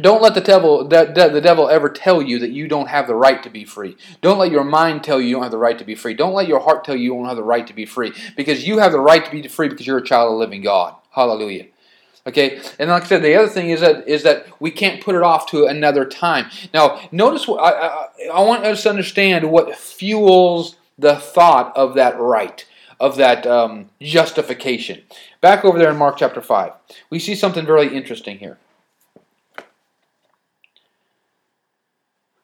don't let the devil, the, the devil ever tell you that you don't have the right to be free. Don't let your mind tell you you don't have the right to be free. Don't let your heart tell you you don't have the right to be free. Because you have the right to be free because you're a child of the living God. Hallelujah. Okay, and like I said, the other thing is that is that we can't put it off to another time. Now, notice what I, I, I want us to understand what fuels the thought of that right, of that um, justification. Back over there in Mark chapter 5, we see something very interesting here.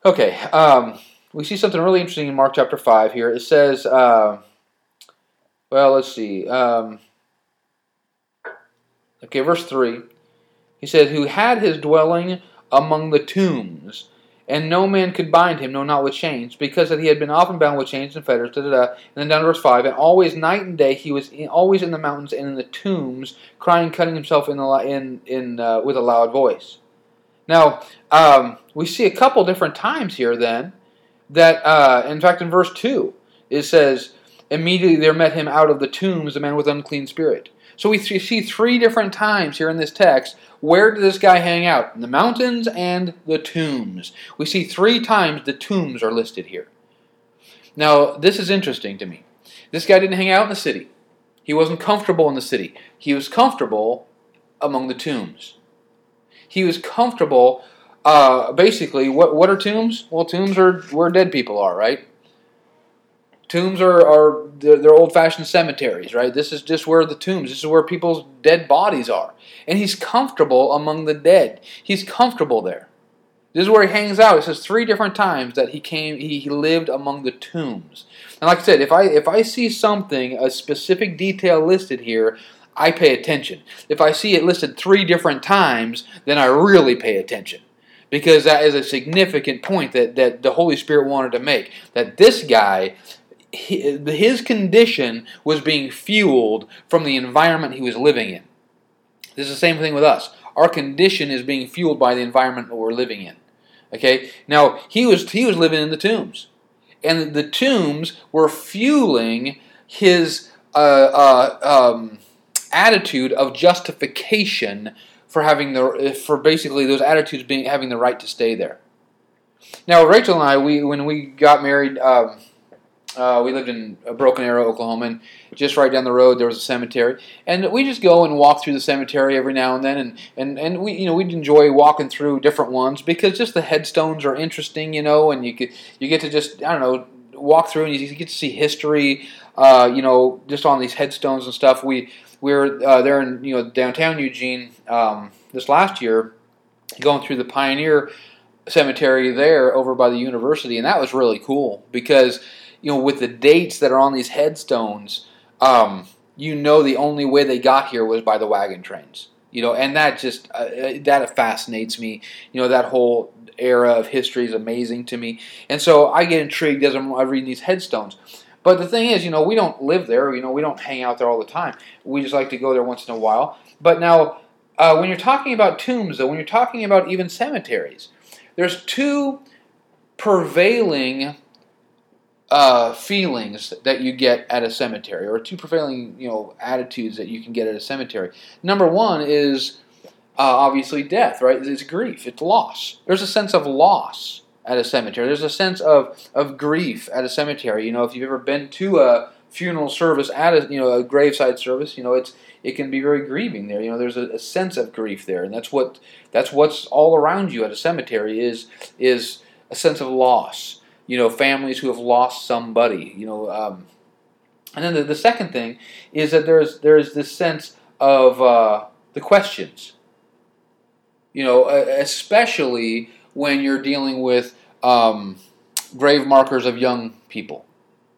Okay, um, we see something really interesting in Mark chapter 5 here. It says, uh, well, let's see. Um, okay, verse 3. He said, Who had his dwelling among the tombs and no man could bind him, no, not with chains, because that he had been often bound with chains and fetters. Da, da, da. And then down to verse five, and always night and day he was in, always in the mountains and in the tombs, crying, cutting himself in the in in uh, with a loud voice. Now um, we see a couple different times here. Then that uh, in fact in verse two it says immediately there met him out of the tombs a man with unclean spirit. So we see three different times here in this text where did this guy hang out? In the mountains and the tombs. We see three times the tombs are listed here. Now, this is interesting to me. This guy didn't hang out in the city. He wasn't comfortable in the city. He was comfortable among the tombs. He was comfortable, uh, basically, what, what are tombs? Well, tombs are where dead people are, right? Tombs are, are they're, they're old fashioned cemeteries, right? This is just where the tombs, this is where people's dead bodies are. And he's comfortable among the dead. He's comfortable there. This is where he hangs out. It says three different times that he came. He, he lived among the tombs. And like I said, if I if I see something, a specific detail listed here, I pay attention. If I see it listed three different times, then I really pay attention. Because that is a significant point that, that the Holy Spirit wanted to make. That this guy, his condition was being fueled from the environment he was living in. This is the same thing with us. Our condition is being fueled by the environment that we're living in. Okay? Now, he was he was living in the tombs. And the tombs were fueling his uh, uh, um, attitude of justification for having the for basically those attitudes being having the right to stay there. Now, Rachel and I, we when we got married, um, uh, we lived in Broken Arrow, Oklahoma, and just right down the road there was a cemetery, and we just go and walk through the cemetery every now and then, and, and, and we you know we'd enjoy walking through different ones because just the headstones are interesting, you know, and you get you get to just I don't know walk through and you get to see history, uh, you know, just on these headstones and stuff. We we were uh, there in you know downtown Eugene um, this last year, going through the Pioneer Cemetery there over by the university, and that was really cool because you know with the dates that are on these headstones, um, you know the only way they got here was by the wagon trains. You know, and that just uh, uh that fascinates me. You know that whole era of history is amazing to me, and so I get intrigued as I'm reading these headstones. But the thing is, you know, we don't live there. You know, we don't hang out there all the time. We just like to go there once in a while. But now, uh, when you're talking about tombs, though, when you're talking about even cemeteries, there's two prevailing uh, feelings that you get at a cemetery, or two prevailing, you know, attitudes that you can get at a cemetery. Number one is uh, obviously death, right? It's grief, it's loss. There's a sense of loss at a cemetery. There's a sense of, of grief at a cemetery. You know, if you've ever been to a funeral service at a you know a graveside service, you know it's it can be very grieving there. You know, there's a, a sense of grief there, and that's what that's what's all around you at a cemetery is is a sense of loss. You know, families who have lost somebody. You know, um, and then the, the second thing is that there's there's this sense of uh, the questions. You know, especially when you're dealing with um, grave markers of young people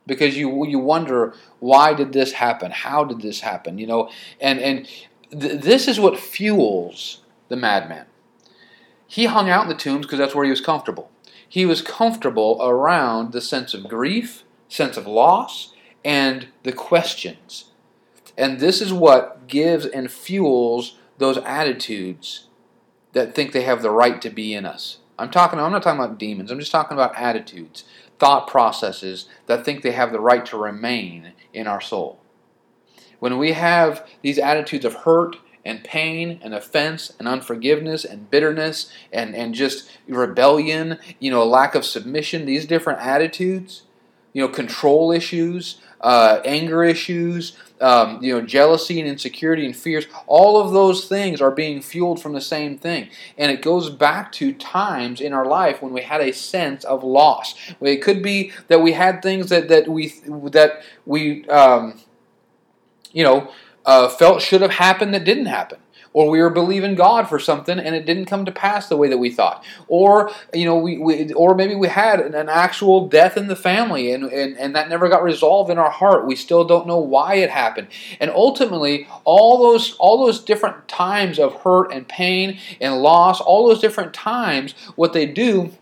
because you you wonder why did this happen how did this happen you know and and th- this is what fuels the madman he hung out in the tombs because that's where he was comfortable he was comfortable around the sense of grief sense of loss and the questions and this is what gives and fuels those attitudes that think they have the right to be in us I'm talking. I'm not talking about demons. I'm just talking about attitudes, thought processes that think they have the right to remain in our soul. When we have these attitudes of hurt and pain and offense and unforgiveness and bitterness and, and just rebellion, you know, a lack of submission, these different attitudes, you know, control issues, uh, anger issues, um, you know, jealousy and insecurity and fears, all of those things are being fueled from the same thing. And it goes back to times in our life when we had a sense of loss. It could be that we had things that, that we that we um, you know uh, felt should have happened that didn't happen. Or we were believing God for something and it didn't come to pass the way that we thought, or you know, we, we or maybe we had an actual death in the family and, and and that never got resolved in our heart. We still don't know why it happened, and ultimately, all those all those different times of hurt and pain and loss, all those different times, what they do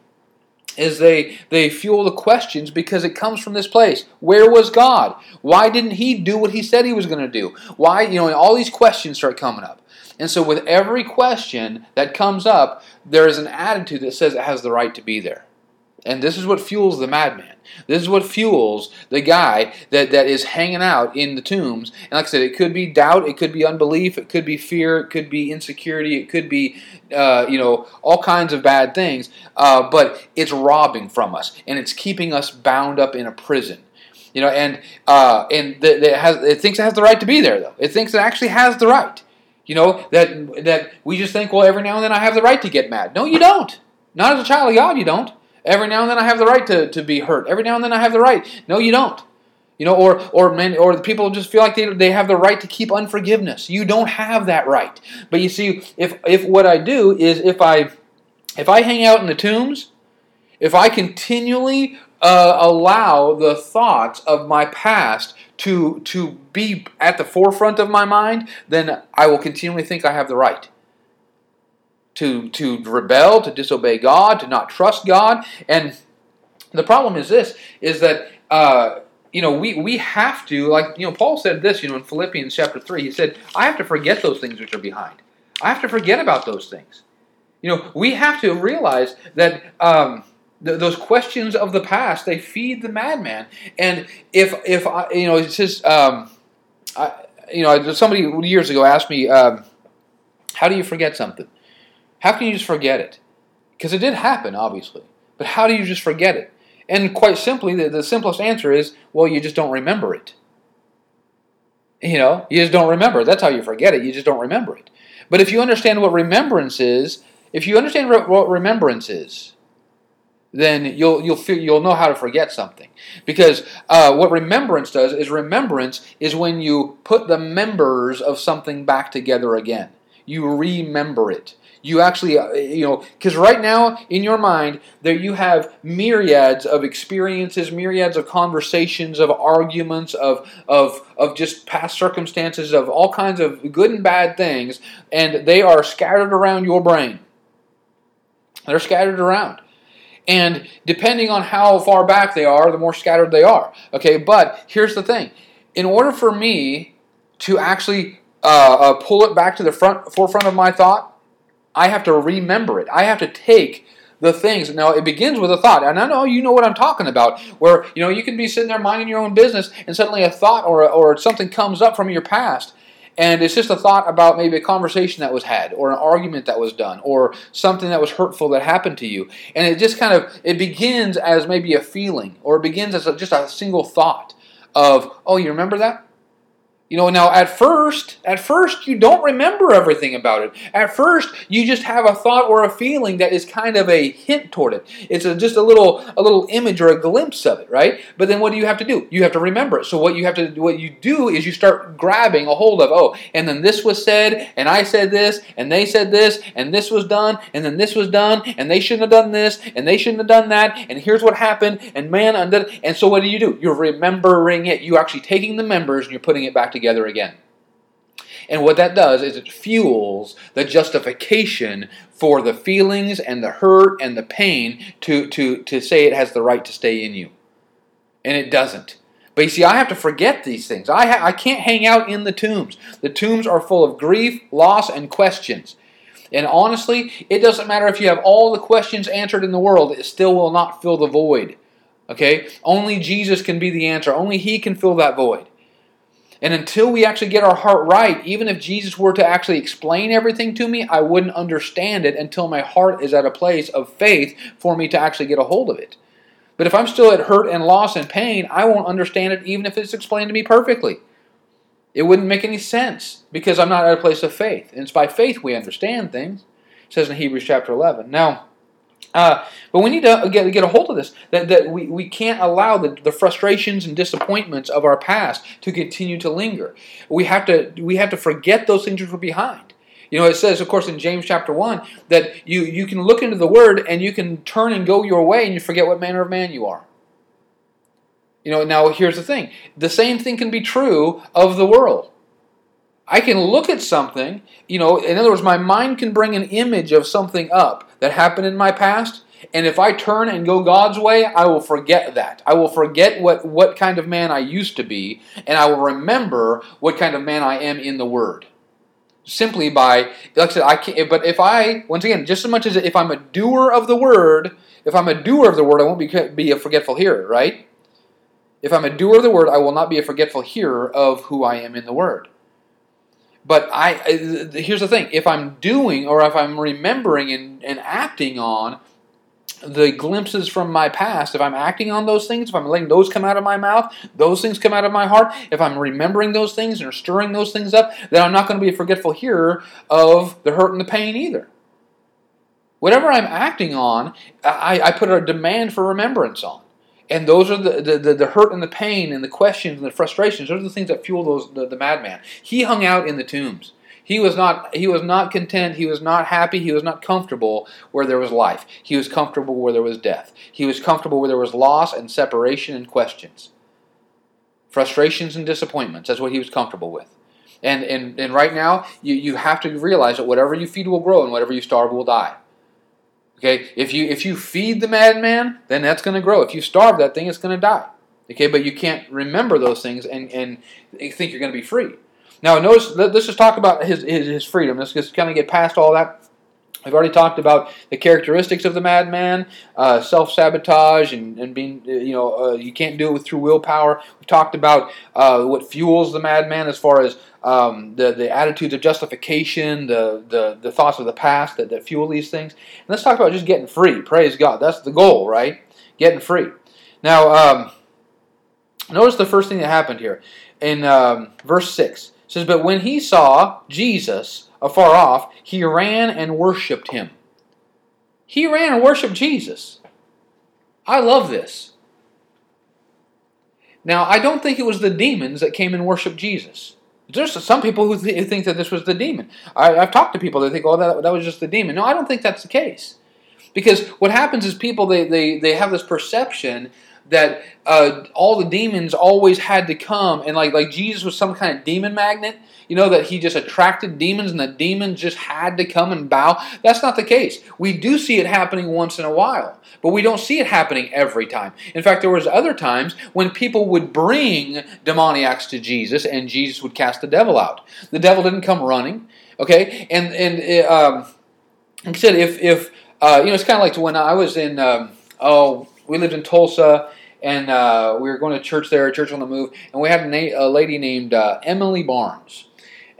is they they fuel the questions because it comes from this place. Where was God? Why didn't he do what he said he was going to do? Why, you know, all these questions start coming up. And so, with every question that comes up, there is an attitude that says it has the right to be there. And this is what fuels the madman. This is what fuels the guy that, that is hanging out in the tombs. And like I said, it could be doubt, it could be unbelief, it could be fear, it could be insecurity, it could be, uh, you know, all kinds of bad things. Uh, but it's robbing from us, and it's keeping us bound up in a prison. You know, and uh, and the, the has, it thinks it has the right to be there, though. It thinks it actually has the right. You know, that that we just think, well, every now and then I have the right to get mad. No, you don't. Not as a child of God, you don't. Every now and then I have the right to, to be hurt. Every now and then I have the right. No, you don't. You know, or or men or people just feel like they, they have the right to keep unforgiveness. You don't have that right. But you see, if if what I do is if I if I hang out in the tombs, if I continually uh, allow the thoughts of my past to to be at the forefront of my mind, then I will continually think I have the right to to rebel, to disobey God, to not trust God. And the problem is this: is that uh, you know we we have to like you know Paul said this you know in Philippians chapter three he said I have to forget those things which are behind. I have to forget about those things. You know we have to realize that. Um, those questions of the past they feed the madman and if if I, you know it's just um, I, you know somebody years ago asked me um, how do you forget something how can you just forget it? Because it did happen, obviously. But how do you just forget it? And quite simply, the, the simplest answer is well, you just don't remember it. You know, you just don't remember. That's how you forget it. You just don't remember it. But if you understand what remembrance is, if you understand what remembrance is, then you'll you'll feel, you'll know how to forget something. Because uh, what remembrance does is remembrance is when you put the members of something back together again. You remember it you actually uh, you know because right now in your mind there you have myriads of experiences myriads of conversations of arguments of of of just past circumstances of all kinds of good and bad things and they are scattered around your brain. They're scattered around. And depending on how far back they are the more scattered they are okay? But here's the thing. In order for me to actually uh, uh, pull it back to the front forefront of my thought I have to remember it. I have to take the things. Now it begins with a thought, and I know you know what I'm talking about. Where you know you can be sitting there minding your own business, and suddenly a thought or or something comes up from your past, and it's just a thought about maybe a conversation that was had, or an argument that was done, or something that was hurtful that happened to you, and it just kind of it begins as maybe a feeling, or it begins as a, just a single thought of, oh, you remember that? You know, now at first, at first you don't remember everything about it. At first, you just have a thought or a feeling that is kind of a hint toward it. It's a, just a little, a little image or a glimpse of it, right? But then what do you have to do? You have to remember it. So what you have to, what you do is you start grabbing a hold of. Oh, and then this was said, and I said this, and they said this, and this was done, and then this was done, and they shouldn't have done this, and they shouldn't have done that, and here's what happened, and man, and so what do you do? You're remembering it. You're actually taking the members and you're putting it back together again. And what that does is it fuels the justification for the feelings and the hurt and the pain to, to, to say it has the right to stay in you. And it doesn't. But you see, I have to forget these things. I, ha- I can't hang out in the tombs. The tombs are full of grief, loss, and questions. And honestly, it doesn't matter if you have all the questions answered in the world, it still will not fill the void. Okay? Only Jesus can be the answer. Only He can fill that void. And until we actually get our heart right, even if Jesus were to actually explain everything to me, I wouldn't understand it until my heart is at a place of faith for me to actually get a hold of it. But if I'm still at hurt and loss and pain, I won't understand it even if it's explained to me perfectly. It wouldn't make any sense because I'm not at a place of faith. And it's by faith we understand things. It says in Hebrews chapter 11. Now, uh, but we need to get, get a hold of this. That, that we, we can't allow the, the frustrations and disappointments of our past to continue to linger. We have to, we have to forget those things which were behind. You know, it says, of course, in James chapter 1, that you, you can look into the Word and you can turn and go your way and you forget what manner of man you are. You know, now here's the thing the same thing can be true of the world. I can look at something, you know, in other words, my mind can bring an image of something up that happened in my past. And if I turn and go God's way, I will forget that. I will forget what, what kind of man I used to be, and I will remember what kind of man I am in the Word. Simply by, like I said, I can't, but if I, once again, just as much as if I'm a doer of the Word, if I'm a doer of the Word, I won't be, be a forgetful hearer, right? If I'm a doer of the Word, I will not be a forgetful hearer of who I am in the Word. But I, here's the thing: if I'm doing or if I'm remembering and, and acting on the glimpses from my past, if I'm acting on those things, if I'm letting those come out of my mouth, those things come out of my heart, if I'm remembering those things and stirring those things up, then I'm not going to be a forgetful hearer of the hurt and the pain either. Whatever I'm acting on, I, I put a demand for remembrance on. And those are the, the, the, hurt and the pain and the questions and the frustrations. Those are the things that fuel those the, the madman. He hung out in the tombs. He was not he was not content, he was not happy, he was not comfortable where there was life. He was comfortable where there was death. He was comfortable where there was loss and separation and questions. Frustrations and disappointments. That's what he was comfortable with. And and, and right now you, you have to realize that whatever you feed will grow and whatever you starve will die. Okay? If you if you feed the madman, then that's going to grow. If you starve that thing, it's going to die. Okay, but you can't remember those things and, and think you're going to be free. Now, notice, let's just talk about his, his, his freedom. Let's just kind of get past all that. We've already talked about the characteristics of the madman, uh, self-sabotage, and, and being, you know, uh, you can't do it with, through willpower. We've talked about uh, what fuels the madman as far as um, the, the attitudes of justification, the, the, the thoughts of the past that, that fuel these things. And let's talk about just getting free. Praise God. That's the goal, right? Getting free. Now, um, notice the first thing that happened here in um, verse 6 It says, But when he saw Jesus afar off, he ran and worshipped him. He ran and worshipped Jesus. I love this. Now, I don't think it was the demons that came and worshiped Jesus. There's some people who, th- think that this was the demon. I, have talked to people that think, oh, that, that was just the demon. No, I don't think that's the case. Because what happens is people, they, they, they have this perception that uh, all the demons always had to come and like like Jesus was some kind of demon magnet you know that he just attracted demons and the demons just had to come and bow? That's not the case. We do see it happening once in a while but we don't see it happening every time. In fact there was other times when people would bring demoniacs to Jesus and Jesus would cast the devil out. The devil didn't come running okay? And and um, like I said if if uh, you know it's kind of like when I was in um, oh we lived in Tulsa, and uh, we were going to church there, church on the move, and we had a, na- a lady named uh, Emilie Barnes.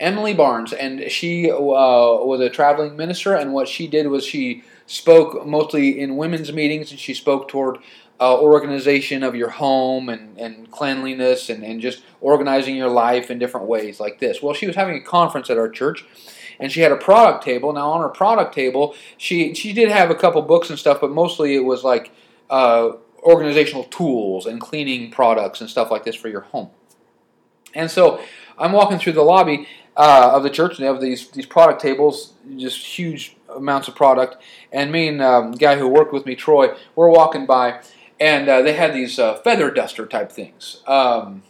Emilie Barnes, and she uh, was a traveling minister, and what she did was she spoke mostly in women's meetings, and she spoke toward uh, organization of your home and, and cleanliness and, and just organizing your life in different ways like this. Well, she was having a conference at our church, and she had a product table. Now, on her product table, she she did have a couple books and stuff, but mostly it was like uh, organizational tools and cleaning products and stuff like this for your home. And so I'm walking through the lobby uh, of the church, and they have these these product tables, just huge amounts of product. And me and um, the guy who worked with me, Troy, we're walking by, and uh, they had these uh, feather duster type things. Um,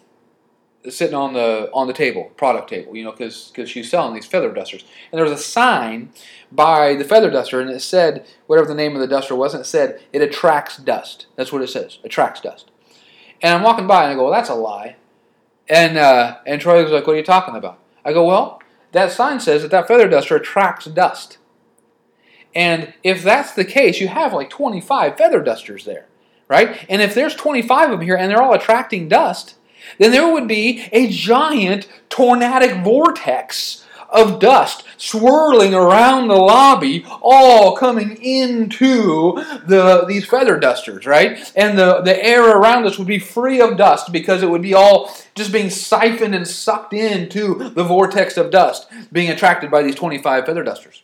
sitting on the on the table, product table, you know, because because she's selling these feather dusters. And there was a sign by the feather duster, and it said whatever the name of the duster was, and it said it attracts dust. That's what it says, attracts dust. And I'm walking by, and I go, well, that's a lie. And uh, and Troy was like, what are you talking about? I go, well, that sign says that that feather duster attracts dust. And if that's the case, you have like 25 feather dusters there, right? And if there's 25 of them here and they're all attracting dust, then there would be a giant tornadic vortex of dust swirling around the lobby, all coming into the these feather dusters, right? And the, the air around us would be free of dust because it would be all just being siphoned and sucked into the vortex of dust, being attracted by these 25 feather dusters.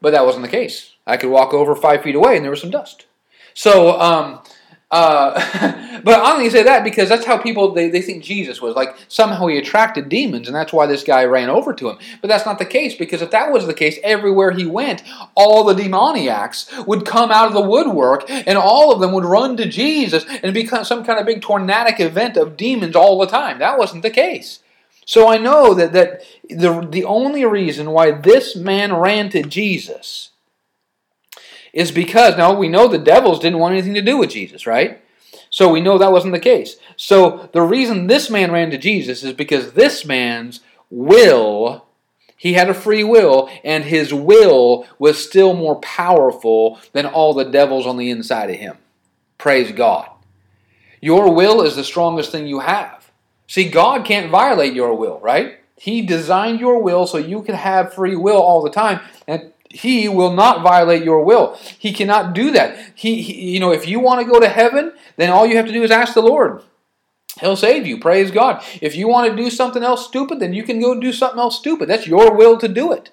But that wasn't the case. I could walk over five feet away and there was some dust. So, um, uh, [laughs] but I only say that because that's how people they, they think Jesus was like somehow he attracted demons and that's why this guy ran over to him. But that's not the case because if that was the case, everywhere he went, all the demoniacs would come out of the woodwork and all of them would run to Jesus and become some kind of big tornadic event of demons all the time. That wasn't the case. So I know that, that the, the only reason why this man ran to Jesus is because now we know the devils didn't want anything to do with Jesus, right? So we know that wasn't the case. So the reason this man ran to Jesus is because this man's will, he had a free will, and his will was still more powerful than all the devils on the inside of him. Praise God. Your will is the strongest thing you have. See, God can't violate your will, right? He designed your will so you can have free will all the time. And he will not violate your will. He cannot do that. He, he, you know, if you want to go to heaven, then all you have to do is ask the Lord. He'll save you. Praise God. If you want to do something else stupid, then you can go do something else stupid. That's your will to do it.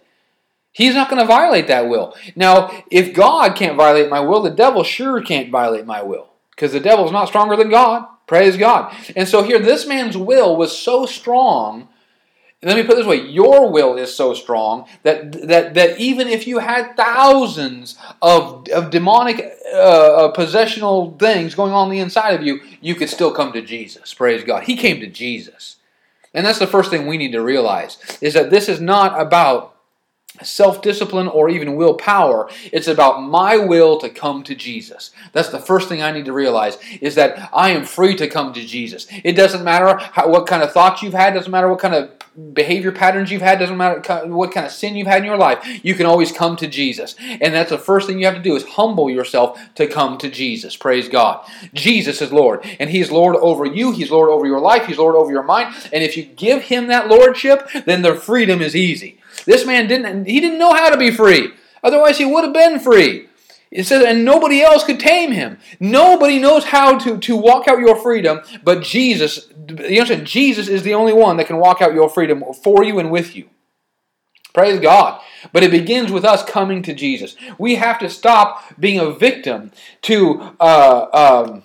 He's not going to violate that will. Now, if God can't violate my will, the devil sure can't violate my will because the devil's not stronger than God. Praise God. And so here, this man's will was so strong let me put it this way your will is so strong that that that even if you had thousands of, of demonic uh, uh, possessional things going on the inside of you you could still come to jesus. Praise god. He came to jesus. And that's the first thing we need to realize is that this is not about self discipline or even willpower. It's about my will to come to Jesus. That's the first thing I need to realize is that I am free to come to Jesus. It doesn't matter how, what kind of thoughts you've had, doesn't matter what kind of behavior patterns you've had, doesn't matter what kind of sin you've had in your life. You can always come to Jesus. And that's the first thing you have to do is humble yourself to come to Jesus. Praise God. Jesus is Lord, and He's Lord over you, He's Lord over your life, He's Lord over your mind. And if you give Him that lordship, then the freedom is easy. This man didn't he didn't know how to be free. Otherwise he would have been free. It says, and nobody else could tame him. Nobody knows how to, to walk out your freedom, but Jesus, you understand, Jesus is the only one that can walk out your freedom for you and with you. Praise God. But it begins with us coming to Jesus. We have to stop being a victim to uh, um,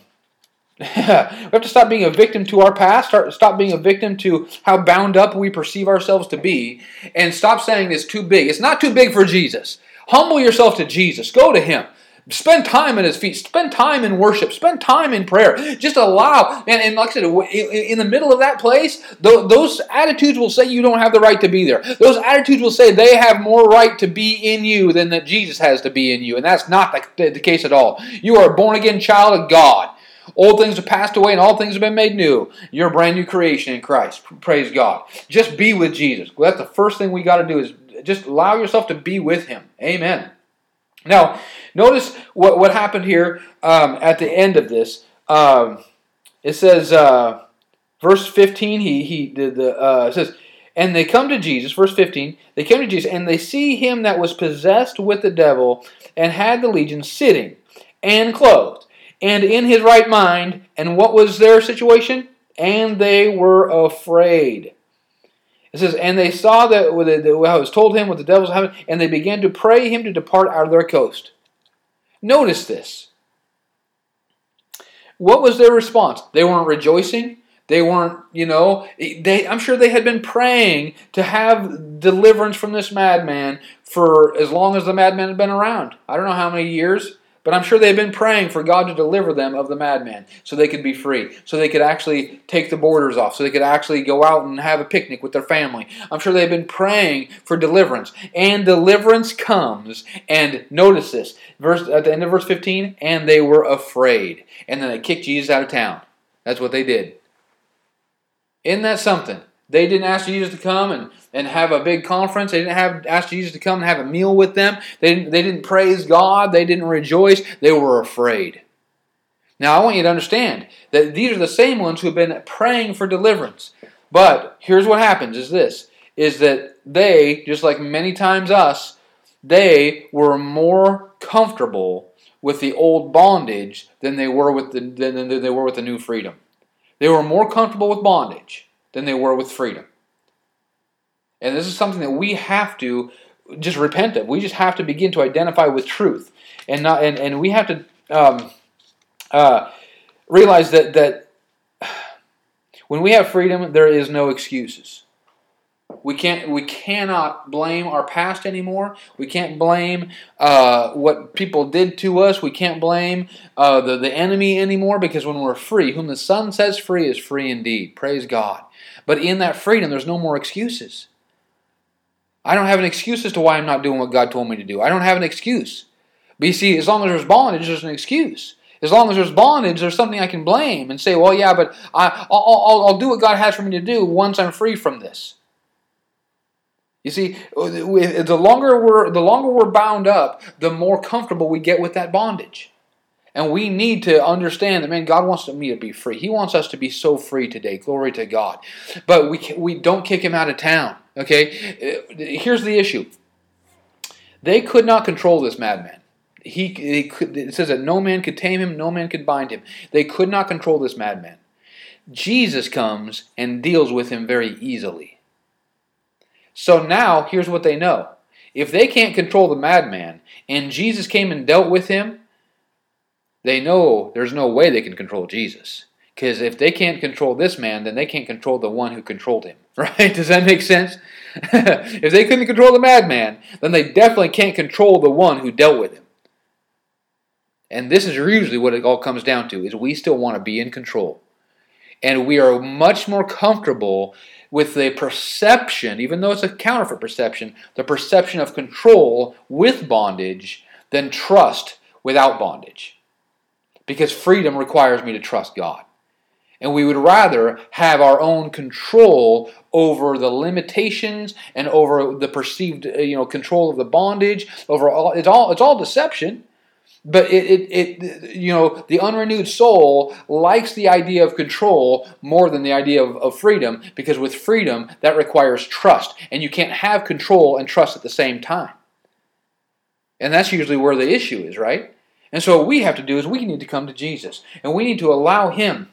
[laughs] we have to stop being a victim to our past, start, stop being a victim to how bound up we perceive ourselves to be, and stop saying it's too big. It's not too big for Jesus. Humble yourself to Jesus. Go to Him. Spend time at His feet. Spend time in worship. Spend time in prayer. Just allow, and, and like I said, in the middle of that place, those attitudes will say you don't have the right to be there. Those attitudes will say they have more right to be in you than that Jesus has to be in you. And that's not the, the case at all. You are a born again child of God. Old things have passed away and all things have been made new. You're a brand new creation in Christ. Praise God. Just be with Jesus. Well, that's the first thing we got to do is just allow yourself to be with Him. Amen. Now, notice what, what happened here um, at the end of this. Um, it says, uh, verse 15, he, he the, the, uh, says, and they come to Jesus, verse 15, they came to Jesus, and they see him that was possessed with the devil and had the legion sitting and clothed and in his right mind. And what was their situation? And they were afraid. It says, and they saw that what was told him what the devils having, and they began to pray him to depart out of their coast. Notice this. What was their response? They weren't rejoicing. They weren't, you know, they I'm sure they had been praying to have deliverance from this madman for as long as the madman had been around. I don't know how many years. But I'm sure they've been praying for God to deliver them of the madman so they could be free, so they could actually take the borders off, so they could actually go out and have a picnic with their family. I'm sure they've been praying for deliverance. And deliverance comes. And notice this verse at the end of verse 15, and they were afraid. And then they kicked Jesus out of town. That's what they did. Isn't that something? They didn't ask Jesus to come and, and have a big conference. They didn't have ask Jesus to come and have a meal with them. They didn't, they didn't praise God. They didn't rejoice. They were afraid. Now, I want you to understand that these are the same ones who have been praying for deliverance. But here's what happens is this, is that they, just like many times us, they were more comfortable with the old bondage than they were with the, than, than they were with the new freedom. They were more comfortable with bondage than they were with freedom. And this is something that we have to just repent of. We just have to begin to identify with truth, and not and, and we have to um, uh, realize that that when we have freedom, there is no excuses. We can't. We cannot blame our past anymore. We can't blame uh, what people did to us. We can't blame uh, the the enemy anymore because when we're free, whom the Son sets free is free indeed. Praise God. But in that freedom, there's no more excuses. I don't have an excuse as to why I'm not doing what God told me to do. I don't have an excuse. But you see, as long as there's bondage, there's an excuse. As long as there's bondage, there's something I can blame and say, well, yeah, but I, will I'll do what God has for me to do once I'm free from this. You see, the longer we're the longer we're bound up, the more comfortable we get with that bondage. And we need to understand that, man, God wants me to be free. He wants us to be so free today. Glory to God. But we, we don't kick him out of town. Okay? Uh, here's the issue they could not control this madman. He, could, it says that no man could tame him, no man could bind him. They could not control this madman. Jesus comes and deals with him very easily. So now, here's what they know. If they can't control the madman, and Jesus came and dealt with him, they know there's no way they can control Jesus. Because if they can't control this man, then they can't control the one who controlled him. [laughs] Right? Does that make sense? [laughs] if they couldn't control the madman, then they definitely can't control the one who dealt with him. And this is usually what it all comes down to is we still want to be in control. And we are much more comfortable with the perception, even though it's a counterfeit perception, the perception of control with bondage than trust without bondage. Because freedom requires me to trust God. And we would rather have our own control over the limitations and over the perceived, uh, you know, control of the bondage. Over all, it's all it's all deception. But it, it, it, you know, the unrenewed soul likes the idea of control more than the idea of, of freedom because with freedom, that requires trust. And you can't have control and trust at the same time. And that's usually where the issue is, right? And so what we have to do is we need to come to Jesus. And we need to allow Him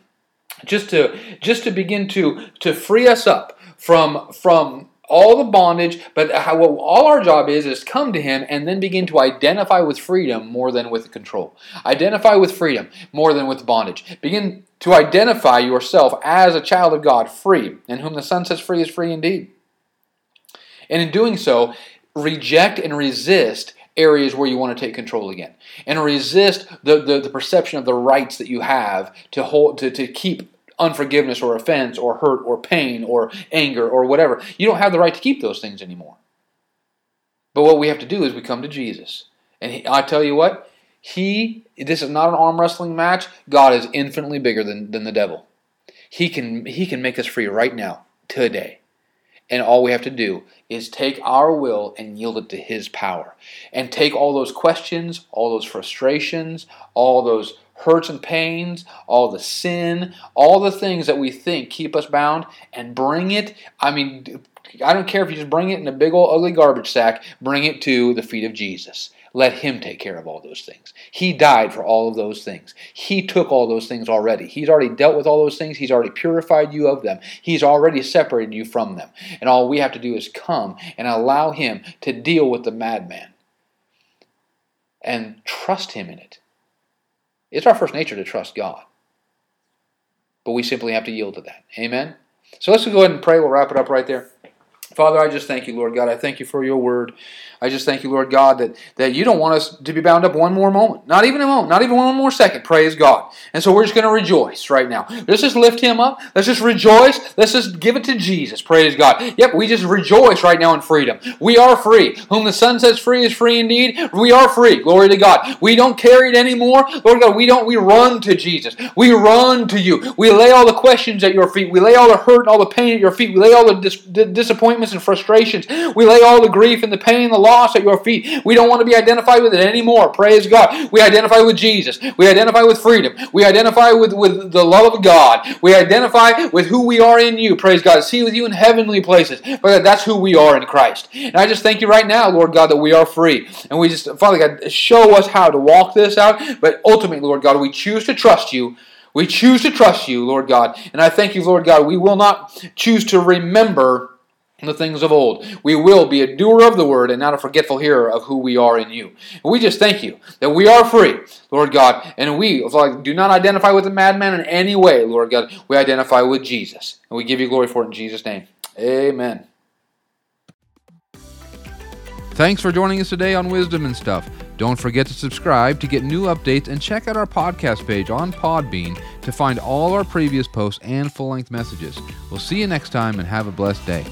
just to just to begin to to free us up from from all the bondage but how what all our job is is come to him and then begin to identify with freedom more than with control. Identify with freedom more than with bondage. Begin to identify yourself as a child of god free and whom the son sets free is free indeed. And in doing so reject and resist areas where you want to take control again. And resist the, the, the, perception of the rights that you have to hold to, to keep unforgiveness or offense or hurt or pain or anger or whatever. You don't have the right to keep those things anymore. But what we have to do is we come to jesus. And he, i tell you what he this is not an arm wrestling match. God is infinitely bigger than, than the devil. He can he can make us free right now today and all we have to do is take our will and yield it to His power. And take all those questions, all those frustrations, all those hurts and pains, all the sin, all the things that we think keep us bound, and bring it. I mean, I don't care if you just bring it in a big old ugly garbage sack, bring it to the feet of Jesus. Let Him take care of all those things. He died for all of those things. He took all those things already. He's already dealt with all those things. He's already purified you of them. He's already separated you from them. And all we have to do is come and allow Him to deal with the madman and trust Him in it. It's our first nature to trust God. But we simply have to yield to that. Amen? So let's go ahead and pray. We'll wrap it up right there. Father, I just thank you, Lord God. I thank you for your word. I just thank you, Lord God, that, that you don't want us to be bound up one more moment. Not even a moment. Not even one more second. Praise God. And so we're just going to rejoice right now. Let's just lift him up. Let's just rejoice. Let's just give it to Jesus. Praise God. Yep, we just rejoice right now in freedom. We are free. Whom the Son sets free is free indeed. We are free. Glory to God. We don't carry it anymore. Lord God, we don't. We run to Jesus. We run to you. We lay all the questions at your feet. We lay all the hurt and all the pain at your feet. We lay all the dis- disappointments and frustrations. We lay all the grief and the pain, the loss at your feet. We don't want to be identified with it anymore. Praise God. We identify with Jesus. We identify with freedom. We identify with, with the love of God. We identify with who we are in you. Praise God. See with you in heavenly places. Father, that's who we are in Christ. And I just thank you right now, Lord God, that we are free. And we just, Father God, show us how to walk this out. But ultimately, Lord God, we choose to trust you. We choose to trust you, Lord God. And I thank you, Lord God. We will not choose to remember the things of old. We will be a doer of the word and not a forgetful hearer of who we are in you. We just thank you that we are free, Lord God, and we do not identify with the madman in any way, Lord God. We identify with Jesus. And we give you glory for it in Jesus' name. Amen. Thanks for joining us today on Wisdom and Stuff. Don't forget to subscribe to get new updates and check out our podcast page on Podbean to find all our previous posts and full length messages. We'll see you next time and have a blessed day.